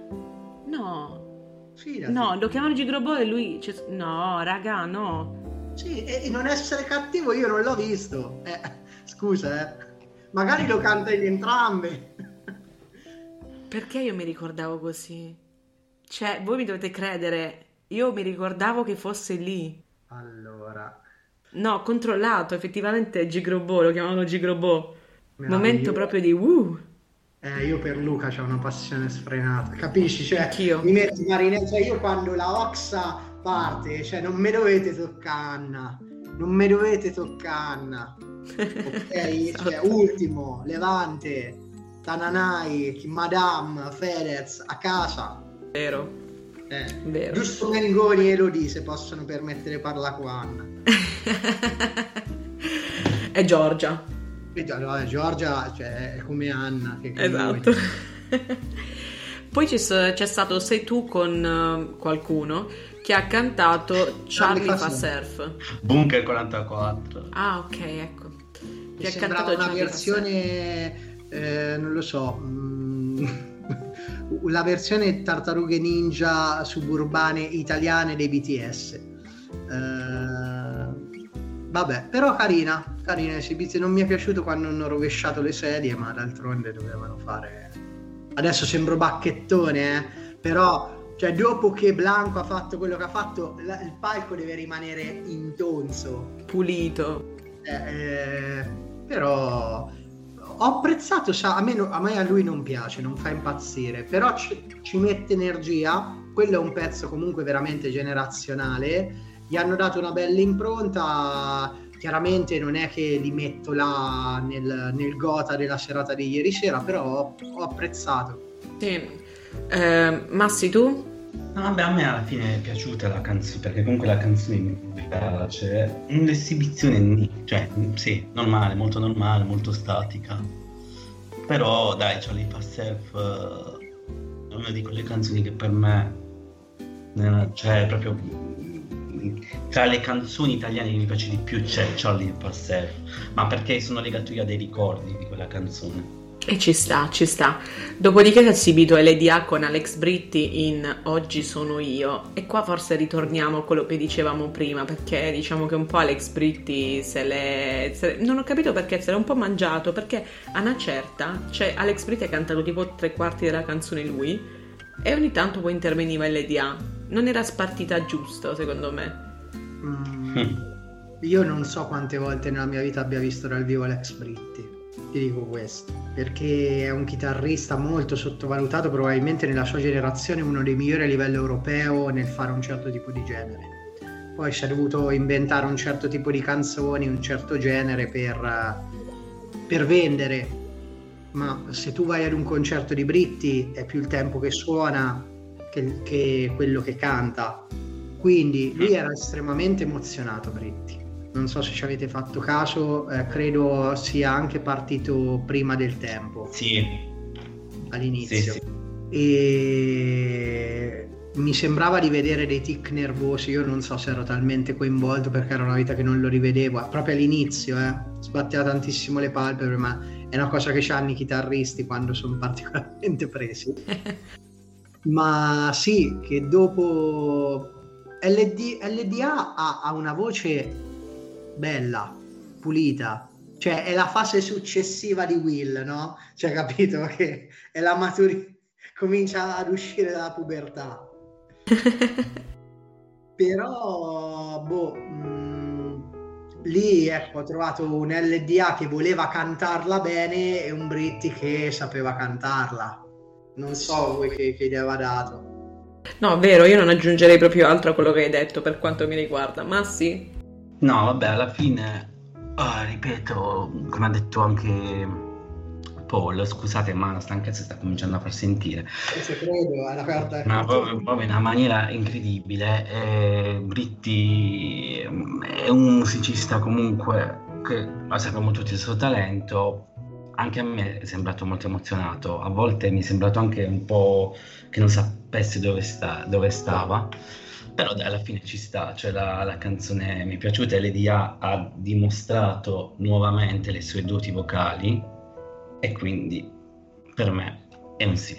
No. Sì, no, lo chiamano Gigrobò e lui... Cioè, no, raga, no. Sì, e, non essere cattivo io non l'ho visto. Eh, scusa, eh. Magari lo canta in entrambe. Perché io mi ricordavo così? Cioè, voi mi dovete credere, io mi ricordavo che fosse lì. Allora... No, ho controllato, effettivamente Gigrobò, lo chiamavano Gigrobò. Momento proprio di... Uh. Eh, io per Luca c'ho una passione sfrenata, capisci? Cioè, Anch'io. mi metti Marinelli, cioè io quando la Oxa parte, cioè non me dovete toccare Anna, non me dovete toccare Anna. Ok? *laughs* esatto. cioè, ultimo, Levante, Tananai, Madame, Fedez, a casa. Vero. Eh, Vero. Giusto Mengoni e Elodie se possono permettere parla con Anna. *laughs* e Giorgia. Allora, Giorgia cioè, è come Anna. Che esatto. *laughs* Poi c'è, c'è, stato Sei tu con uh, qualcuno che ha cantato Charlie fa surf. Bunker 44. Ah, ok, ecco. Che ha cantato una Charlie versione, eh, non lo so, mm, *laughs* la versione tartarughe ninja suburbane italiane dei BTS. Eh, Vabbè, però carina, carina esibizione. Non mi è piaciuto quando hanno rovesciato le sedie, ma d'altronde dovevano fare. Adesso sembro bacchettone, eh? però cioè, dopo che Blanco ha fatto quello che ha fatto, la, il palco deve rimanere intonso, pulito. Eh, eh, però ho apprezzato, sa, a, me, a me a lui non piace, non fa impazzire, però ci, ci mette energia. Quello è un pezzo comunque veramente generazionale gli hanno dato una bella impronta. Chiaramente non è che li metto là nel, nel gota della serata di ieri sera, però ho, ho apprezzato. Sì. Eh, Massi, tu? Vabbè, a me alla fine è piaciuta la canzone, perché comunque la canzone mi piace. Un'esibizione, cioè, sì, normale, molto normale, molto statica. Però, dai, Charlie Yourself è una di quelle canzoni che per me, cioè, proprio tra le canzoni italiane che mi piace di più c'è Charlie Passer, ma perché sono legato io a dei ricordi di quella canzone. E ci sta, ci sta. Dopodiché si è esibito LDA con Alex Britti in Oggi sono io. E qua forse ritorniamo a quello che dicevamo prima, perché diciamo che un po' Alex Britti se l'è... Se l'è non ho capito perché se l'è un po' mangiato, perché a una certa, cioè Alex Britti ha cantato tipo tre quarti della canzone lui, e ogni tanto poi interveniva LDA. Non era spartita giusto, secondo me. Mm, io non so quante volte nella mia vita abbia visto dal vivo Alex Britti ti dico questo, perché è un chitarrista molto sottovalutato, probabilmente nella sua generazione uno dei migliori a livello europeo nel fare un certo tipo di genere. Poi si è dovuto inventare un certo tipo di canzoni, un certo genere per, per vendere, ma se tu vai ad un concerto di Britti è più il tempo che suona che, che quello che canta. Quindi lui era estremamente emozionato Britti non so se ci avete fatto caso, eh, credo sia anche partito prima del tempo. Sì. All'inizio. Sì, sì. E mi sembrava di vedere dei tic nervosi, io non so se ero talmente coinvolto perché era una vita che non lo rivedevo, proprio all'inizio, eh, sbatteva tantissimo le palpebre, ma è una cosa che hanno i chitarristi quando sono *laughs* particolarmente presi. *laughs* ma sì, che dopo LD, LDA ha, ha una voce bella, pulita. Cioè è la fase successiva di Will, no? Cioè capito *laughs* che è la maturità, comincia ad uscire dalla pubertà. *laughs* Però, boh, mh, mm, lì ecco, ho trovato un LDA che voleva cantarla bene e un Britti che sapeva cantarla. Non so voi che, che idea aveva dato. No, vero, io non aggiungerei proprio altro a quello che hai detto per quanto mi riguarda, ma sì, No, vabbè, alla fine, oh, ripeto, come ha detto anche Paul, scusate, ma la stanchezza sta cominciando a far sentire. Se credo, alla carta. Ma proprio, proprio in una maniera incredibile. E Britti è un musicista comunque che sappiamo tutti il suo talento. Anche a me è sembrato molto emozionato. A volte mi è sembrato anche un po' che non sapesse dove, sta, dove stava però alla fine ci sta, cioè la, la canzone mi è piaciuta e l'EDA ha dimostrato nuovamente le sue doti vocali e quindi per me è un sì.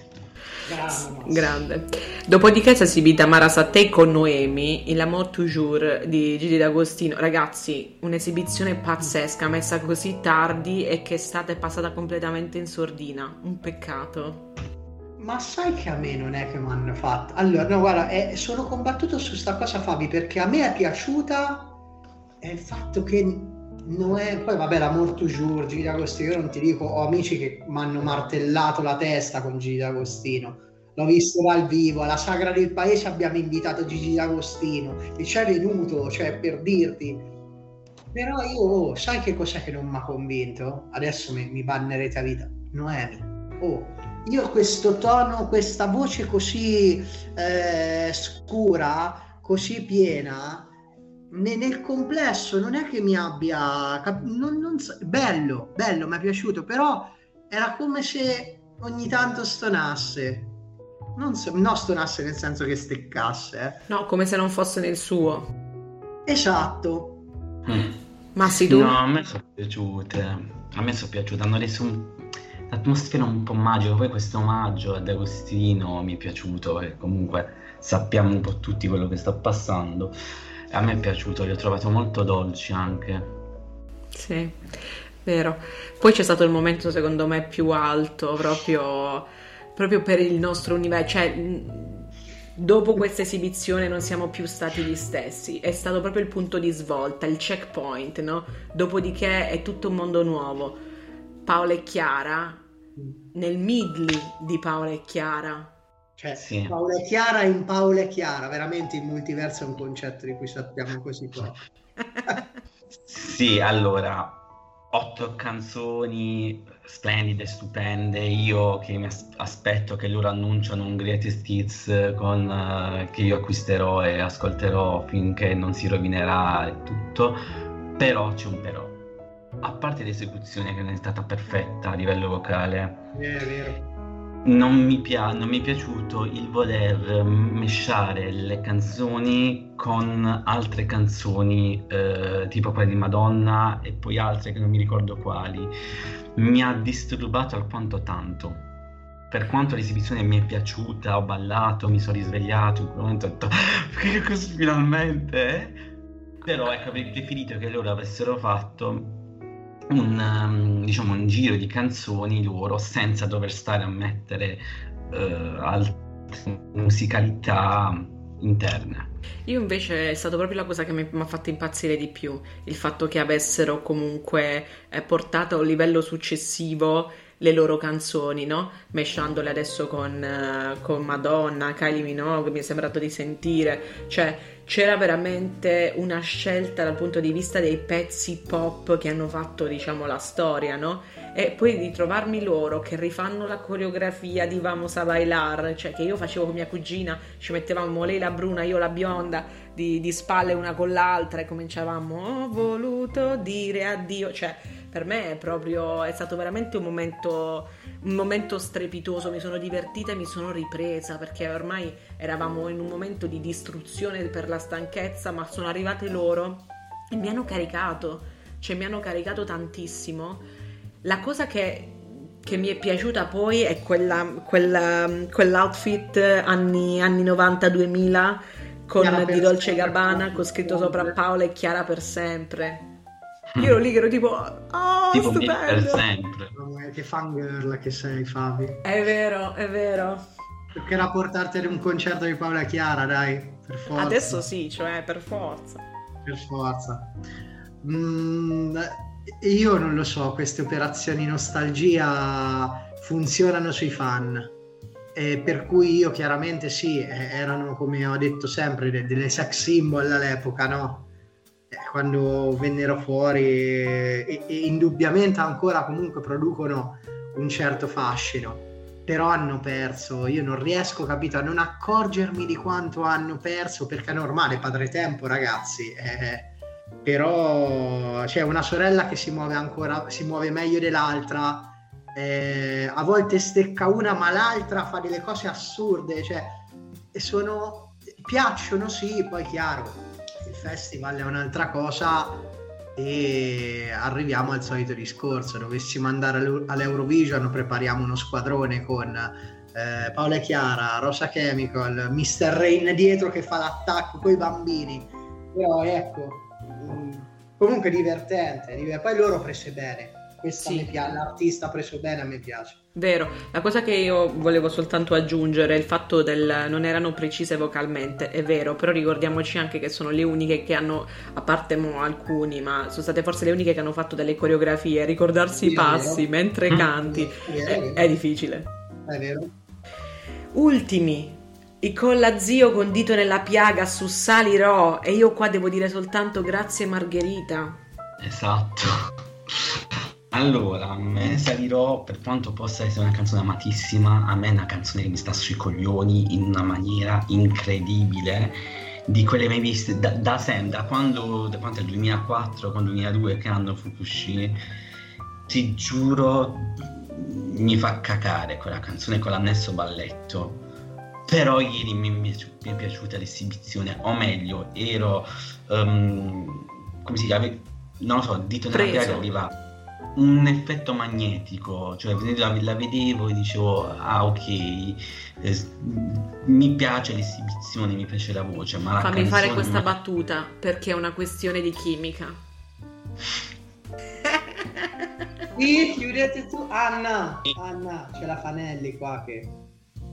Grande. Dopodiché si è esibita Mara Sattei con Noemi, Il Amor Toujours di Gigi D'Agostino. Ragazzi, un'esibizione pazzesca, messa così tardi e che è stata passata completamente in sordina. Un peccato. Ma sai che a me non è che mi hanno fatto. Allora, no, guarda, è, sono combattuto su sta cosa, Fabi, perché a me è piaciuta è il fatto che non è. Poi, vabbè, l'amor toujours, Gigi D'Agostino, io non ti dico, ho amici che mi hanno martellato la testa con Gigi D'Agostino. L'ho visto dal vivo, alla Sagra del Paese abbiamo invitato Gigi D'Agostino e c'è venuto, cioè per dirti. Però io, oh, sai che cos'è che non mi ha convinto? Adesso mi, mi bannerete a vita. Noemi. Oh, io questo tono, questa voce così eh, scura, così piena, ne, nel complesso non è che mi abbia... Cap- non, non so, bello, bello, mi è piaciuto, però era come se ogni tanto stonasse. Non, so, no, stonasse nel senso che steccasse. Eh. No, come se non fosse nel suo. Esatto. Mm. Ma sì, tu? No, a me sono piaciute. A me sono piaciute, hanno reso un l'atmosfera un po' magica, poi questo omaggio ad Agostino mi è piaciuto, perché comunque sappiamo un po' tutti quello che sta passando. A me è piaciuto, li ho trovato molto dolci anche. Sì, vero. Poi c'è stato il momento secondo me più alto, proprio, proprio per il nostro universo, cioè dopo questa esibizione non siamo più stati gli stessi, è stato proprio il punto di svolta, il checkpoint, no? Dopodiché è tutto un mondo nuovo Paola e Chiara nel midli di Paola e Chiara. Cioè, sì. Paola e Chiara in Paola e Chiara, veramente il multiverso è un concetto di cui sappiamo così poco. *laughs* sì, allora, otto canzoni splendide, stupende. Io che mi aspetto che loro annunciano un greatest hits con, uh, che io acquisterò e ascolterò finché non si rovinerà tutto. Però c'è un però a parte l'esecuzione che non è stata perfetta a livello vocale, non mi, pia- non mi è piaciuto il voler mesciare le canzoni con altre canzoni, eh, tipo quelle di Madonna e poi altre che non mi ricordo quali. Mi ha disturbato alquanto tanto. Per quanto l'esibizione mi è piaciuta, ho ballato, mi sono risvegliato, in quel momento ho detto, *laughs* finalmente? Però ecco, avrei preferito che loro avessero fatto un, um, diciamo, un giro di canzoni loro senza dover stare a mettere uh, altre musicalità interne. Io invece è stata proprio la cosa che mi, ha fatto impazzire di più, il fatto che avessero comunque eh, portato a un livello successivo le loro canzoni, no? Mesciandole adesso con, uh, con Madonna, Kylie Minogue, mi è sembrato di sentire, cioè c'era veramente una scelta dal punto di vista dei pezzi pop che hanno fatto, diciamo, la storia, no? E poi di trovarmi loro che rifanno la coreografia di Vamos a bailar, cioè che io facevo con mia cugina, ci mettevamo lei la bruna, io la bionda, di, di spalle una con l'altra e cominciavamo, ho voluto dire addio, cioè per me è proprio è stato veramente un momento, un momento strepitoso. Mi sono divertita e mi sono ripresa perché ormai eravamo in un momento di distruzione per la stanchezza, ma sono arrivate loro e mi hanno caricato, cioè mi hanno caricato tantissimo. La cosa che che mi è piaciuta poi è quella, quella, quell'outfit anni, anni 90-2000 con di Dolce Gabbana con scritto sopra Paola e Chiara per sempre io ero lì che ero tipo, oh, tipo stupendo. per sempre. Che fangirl che sei, Fabi. È vero, è vero. Perché era portarti un concerto di Paola Chiara, dai, per forza. Adesso sì, cioè, per forza. Per forza. Mm, io non lo so, queste operazioni nostalgia funzionano sui fan. E per cui io chiaramente sì, erano come ho detto sempre delle sex symbol all'epoca, no? quando vennero fuori e, e, indubbiamente ancora comunque producono un certo fascino però hanno perso io non riesco capito a non accorgermi di quanto hanno perso perché è normale padre tempo ragazzi eh, però c'è una sorella che si muove ancora si muove meglio dell'altra eh, a volte stecca una ma l'altra fa delle cose assurde cioè sono piacciono sì poi chiaro il festival è un'altra cosa e arriviamo al solito discorso dovessimo andare all'Eurovision prepariamo uno squadrone con eh, Paola e Chiara, Rosa Chemical Mr. Rain dietro che fa l'attacco con i bambini però ecco comunque divertente poi loro prese bene questa sì. piace, l'artista ha preso bene, a me piace. Vero, la cosa che io volevo soltanto aggiungere è il fatto del non erano precise vocalmente, è vero, però ricordiamoci anche che sono le uniche che hanno, a parte mo alcuni, ma sono state forse le uniche che hanno fatto delle coreografie, ricordarsi sì, i passi mentre mm. canti è, è, è difficile. È vero. Ultimi, i colla zio con dito nella piaga su salirò e io qua devo dire soltanto grazie Margherita. Esatto. *laughs* Allora, a me salirò per quanto possa essere una canzone amatissima, a me è una canzone che mi sta sui coglioni in una maniera incredibile, di quelle mai viste da, da sempre, da quando, da quando è il 2004, quando 2002 che hanno Fukushi, ti giuro mi fa cacare quella canzone con l'annesso balletto. Però ieri mi, mi, mi è piaciuta l'esibizione, o meglio, ero um, come si chiama? Non lo so, dito nella piaga arriva un effetto magnetico, cioè la, la vedevo e dicevo ah ok, eh, mi piace l'esibizione, mi piace la voce, ma la Fammi fare questa battuta perché è una questione di chimica. Sì, *laughs* chiudete tu, Anna, Anna, c'è la Fanelli qua che...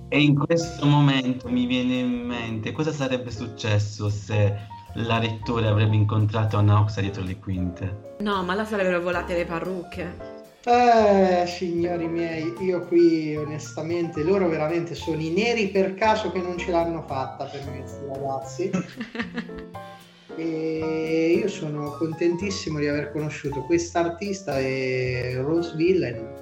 E in questo momento mi viene in mente cosa sarebbe successo se la rettore avrebbe incontrato Anna Oxa dietro le quinte. No, ma là sarebbero volate le parrucche. Eh, signori miei, io qui onestamente, loro veramente sono i neri per caso che non ce l'hanno fatta per me, questi ragazzi. *laughs* e io sono contentissimo di aver conosciuto quest'artista e Rose Villain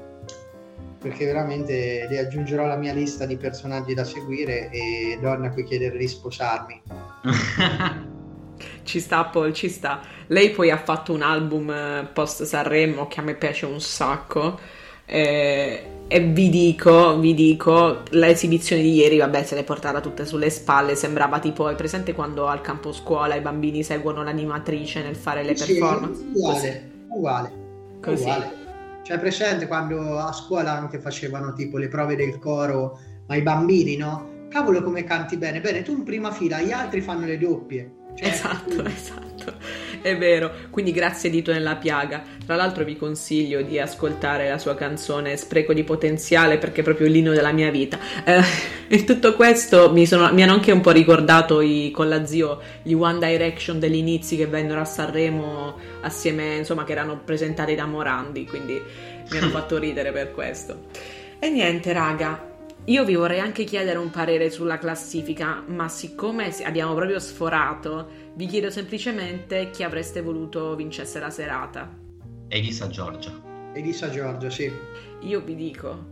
perché veramente li aggiungerò alla mia lista di personaggi da seguire e donna a cui chiedere di sposarmi. *laughs* Ci sta Paul, ci sta. Lei poi ha fatto un album eh, post Sanremo che a me piace un sacco. E, e vi dico, vi dico, l'esibizione di ieri, vabbè, se le portava tutte sulle spalle, sembrava tipo, è presente quando al campo scuola i bambini seguono l'animatrice nel fare le Sì, performance? uguale, uguale, Così. uguale. Cioè, presente quando a scuola anche facevano tipo le prove del coro, ma i bambini, no? Cavolo come canti bene. Bene, tu in prima fila, gli altri fanno le doppie. Cioè, Esatto, *laughs* esatto, è vero. Quindi grazie Dito nella piaga. Tra l'altro vi consiglio di ascoltare la sua canzone Spreco di potenziale perché è proprio l'inno della mia vita. Eh, in *laughs* tutto questo mi, sono- mi hanno anche un po' ricordato i- con la zio gli One Direction degli inizi che vennero a Sanremo assieme, insomma, che erano presentati da Morandi, quindi mi hanno *laughs* fatto ridere per questo. E niente, raga. Io vi vorrei anche chiedere un parere sulla classifica, ma siccome si- abbiamo proprio sforato, vi chiedo semplicemente chi avreste voluto vincesse la serata. Elisa Giorgia. Elisa Giorgio, sì. Io vi dico,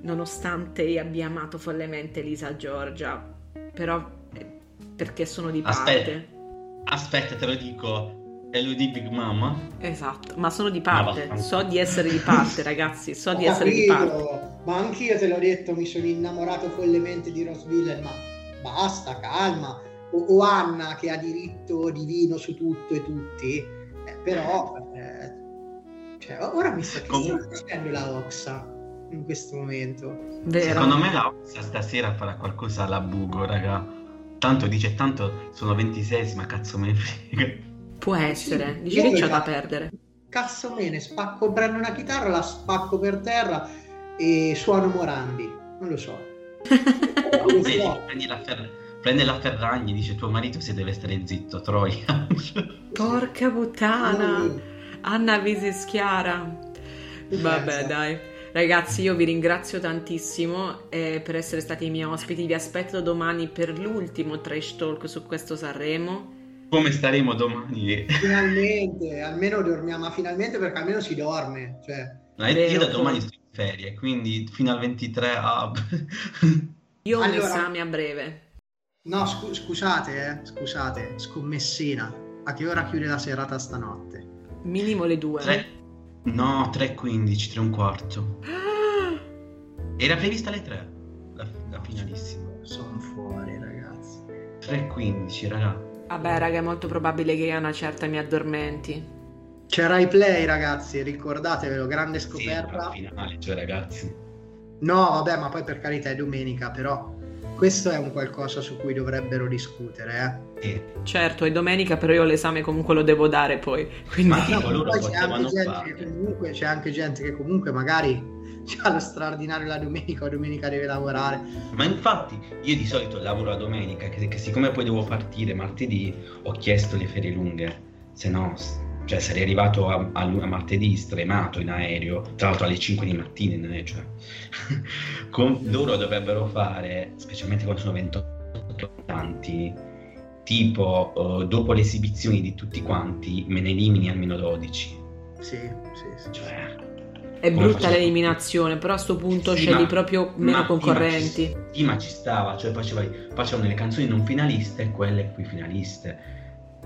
nonostante io abbia amato follemente Elisa Giorgia, però eh, perché sono di parte. Aspetta. Aspetta, te lo dico. Elodie Big Mama. Esatto, ma sono di parte, so di essere di parte, ragazzi, so Ho di essere di parte. ma anch'io te l'ho detto, mi sono innamorato follemente di Villain, ma basta, calma. O, o Anna che ha diritto divino su tutto e tutti, eh, però eh, cioè, ora mi sta Comunque- facendo la Oxa in questo momento. Vero? Secondo me la Oxa stasera farà qualcosa alla bugo, raga. Tanto dice, tanto sono 26, ma cazzo me ne frega. Può essere, Sì, dici che c'è da perdere. Cazzo me ne spacco, prendo una chitarra, la spacco per terra e suono Morandi. Non lo so. *laughs* Non lo Vedi, so. prendi la, Fer- prende la Ferragni, dice tuo marito se deve stare zitto, Troia. *laughs* Porca puttana! Mm. Anna Visischiara. Vabbè, dai. Ragazzi, io vi ringrazio tantissimo eh, per essere stati i miei ospiti. Vi aspetto domani per l'ultimo trash talk su questo Sanremo. Come staremo domani? Finalmente, almeno dormiamo, ma finalmente perché almeno si dorme. Cioè, No, io Vero. da domani sto in ferie, quindi fino al 23 a... *laughs* Io ho un Allora- esame a breve. no, scu- scusate, eh, scusate, scommessina. A che ora chiude la serata stanotte? Minimo le due. Tre- No, 3.15, 3 e un quarto. Ah! *gasps* Era prevista alle 3, la, la finalissima. Sono fuori, ragazzi. 3.15, raga. Vabbè, raga, è molto probabile che a una certa mi addormenti. C'era i play, ragazzi, ricordatevelo, grande Sì, scoperta. la finale, cioè ragazzi. No, vabbè, ma poi per carità è domenica, però questo è un qualcosa su cui dovrebbero discutere, eh. Sì. Certo, è domenica, però io l'esame comunque lo devo dare poi. Quindi... Ma No, poi c'è anche, gente che comunque, c'è anche gente che comunque magari *laughs* ha lo straordinario la domenica o domenica deve lavorare. Ma infatti io di solito lavoro la domenica, che, che siccome poi devo partire martedì, ho chiesto le ferie lunghe, se no, cioè sarei arrivato a, a a martedì stremato in aereo, tra l'altro alle 5 di mattina in aereo, cioè. *laughs* Con- loro dovrebbero fare, specialmente quando sono 28 tanti, tipo eh, dopo le esibizioni di tutti quanti, me ne elimini almeno 12. Sì, sì, sì. Cioè, È Come brutta l'eliminazione, però a sto punto Sì, scegli ma- proprio ma- meno sì, concorrenti. ma ci- Sì, ma ci stava, cioè facevi- facevano le canzoni non finaliste e quelle qui finaliste.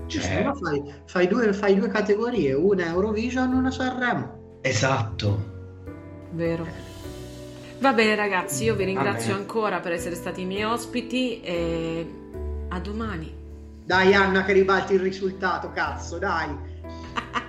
Cioè, no, fai, fai due, fai due categorie, una Eurovision e una Sanremo. esatto. Vero. Va bene ragazzi, io vi ringrazio ancora per essere stati i miei ospiti e a domani. Dai Anna che ribalti il risultato, cazzo, dai. *laughs*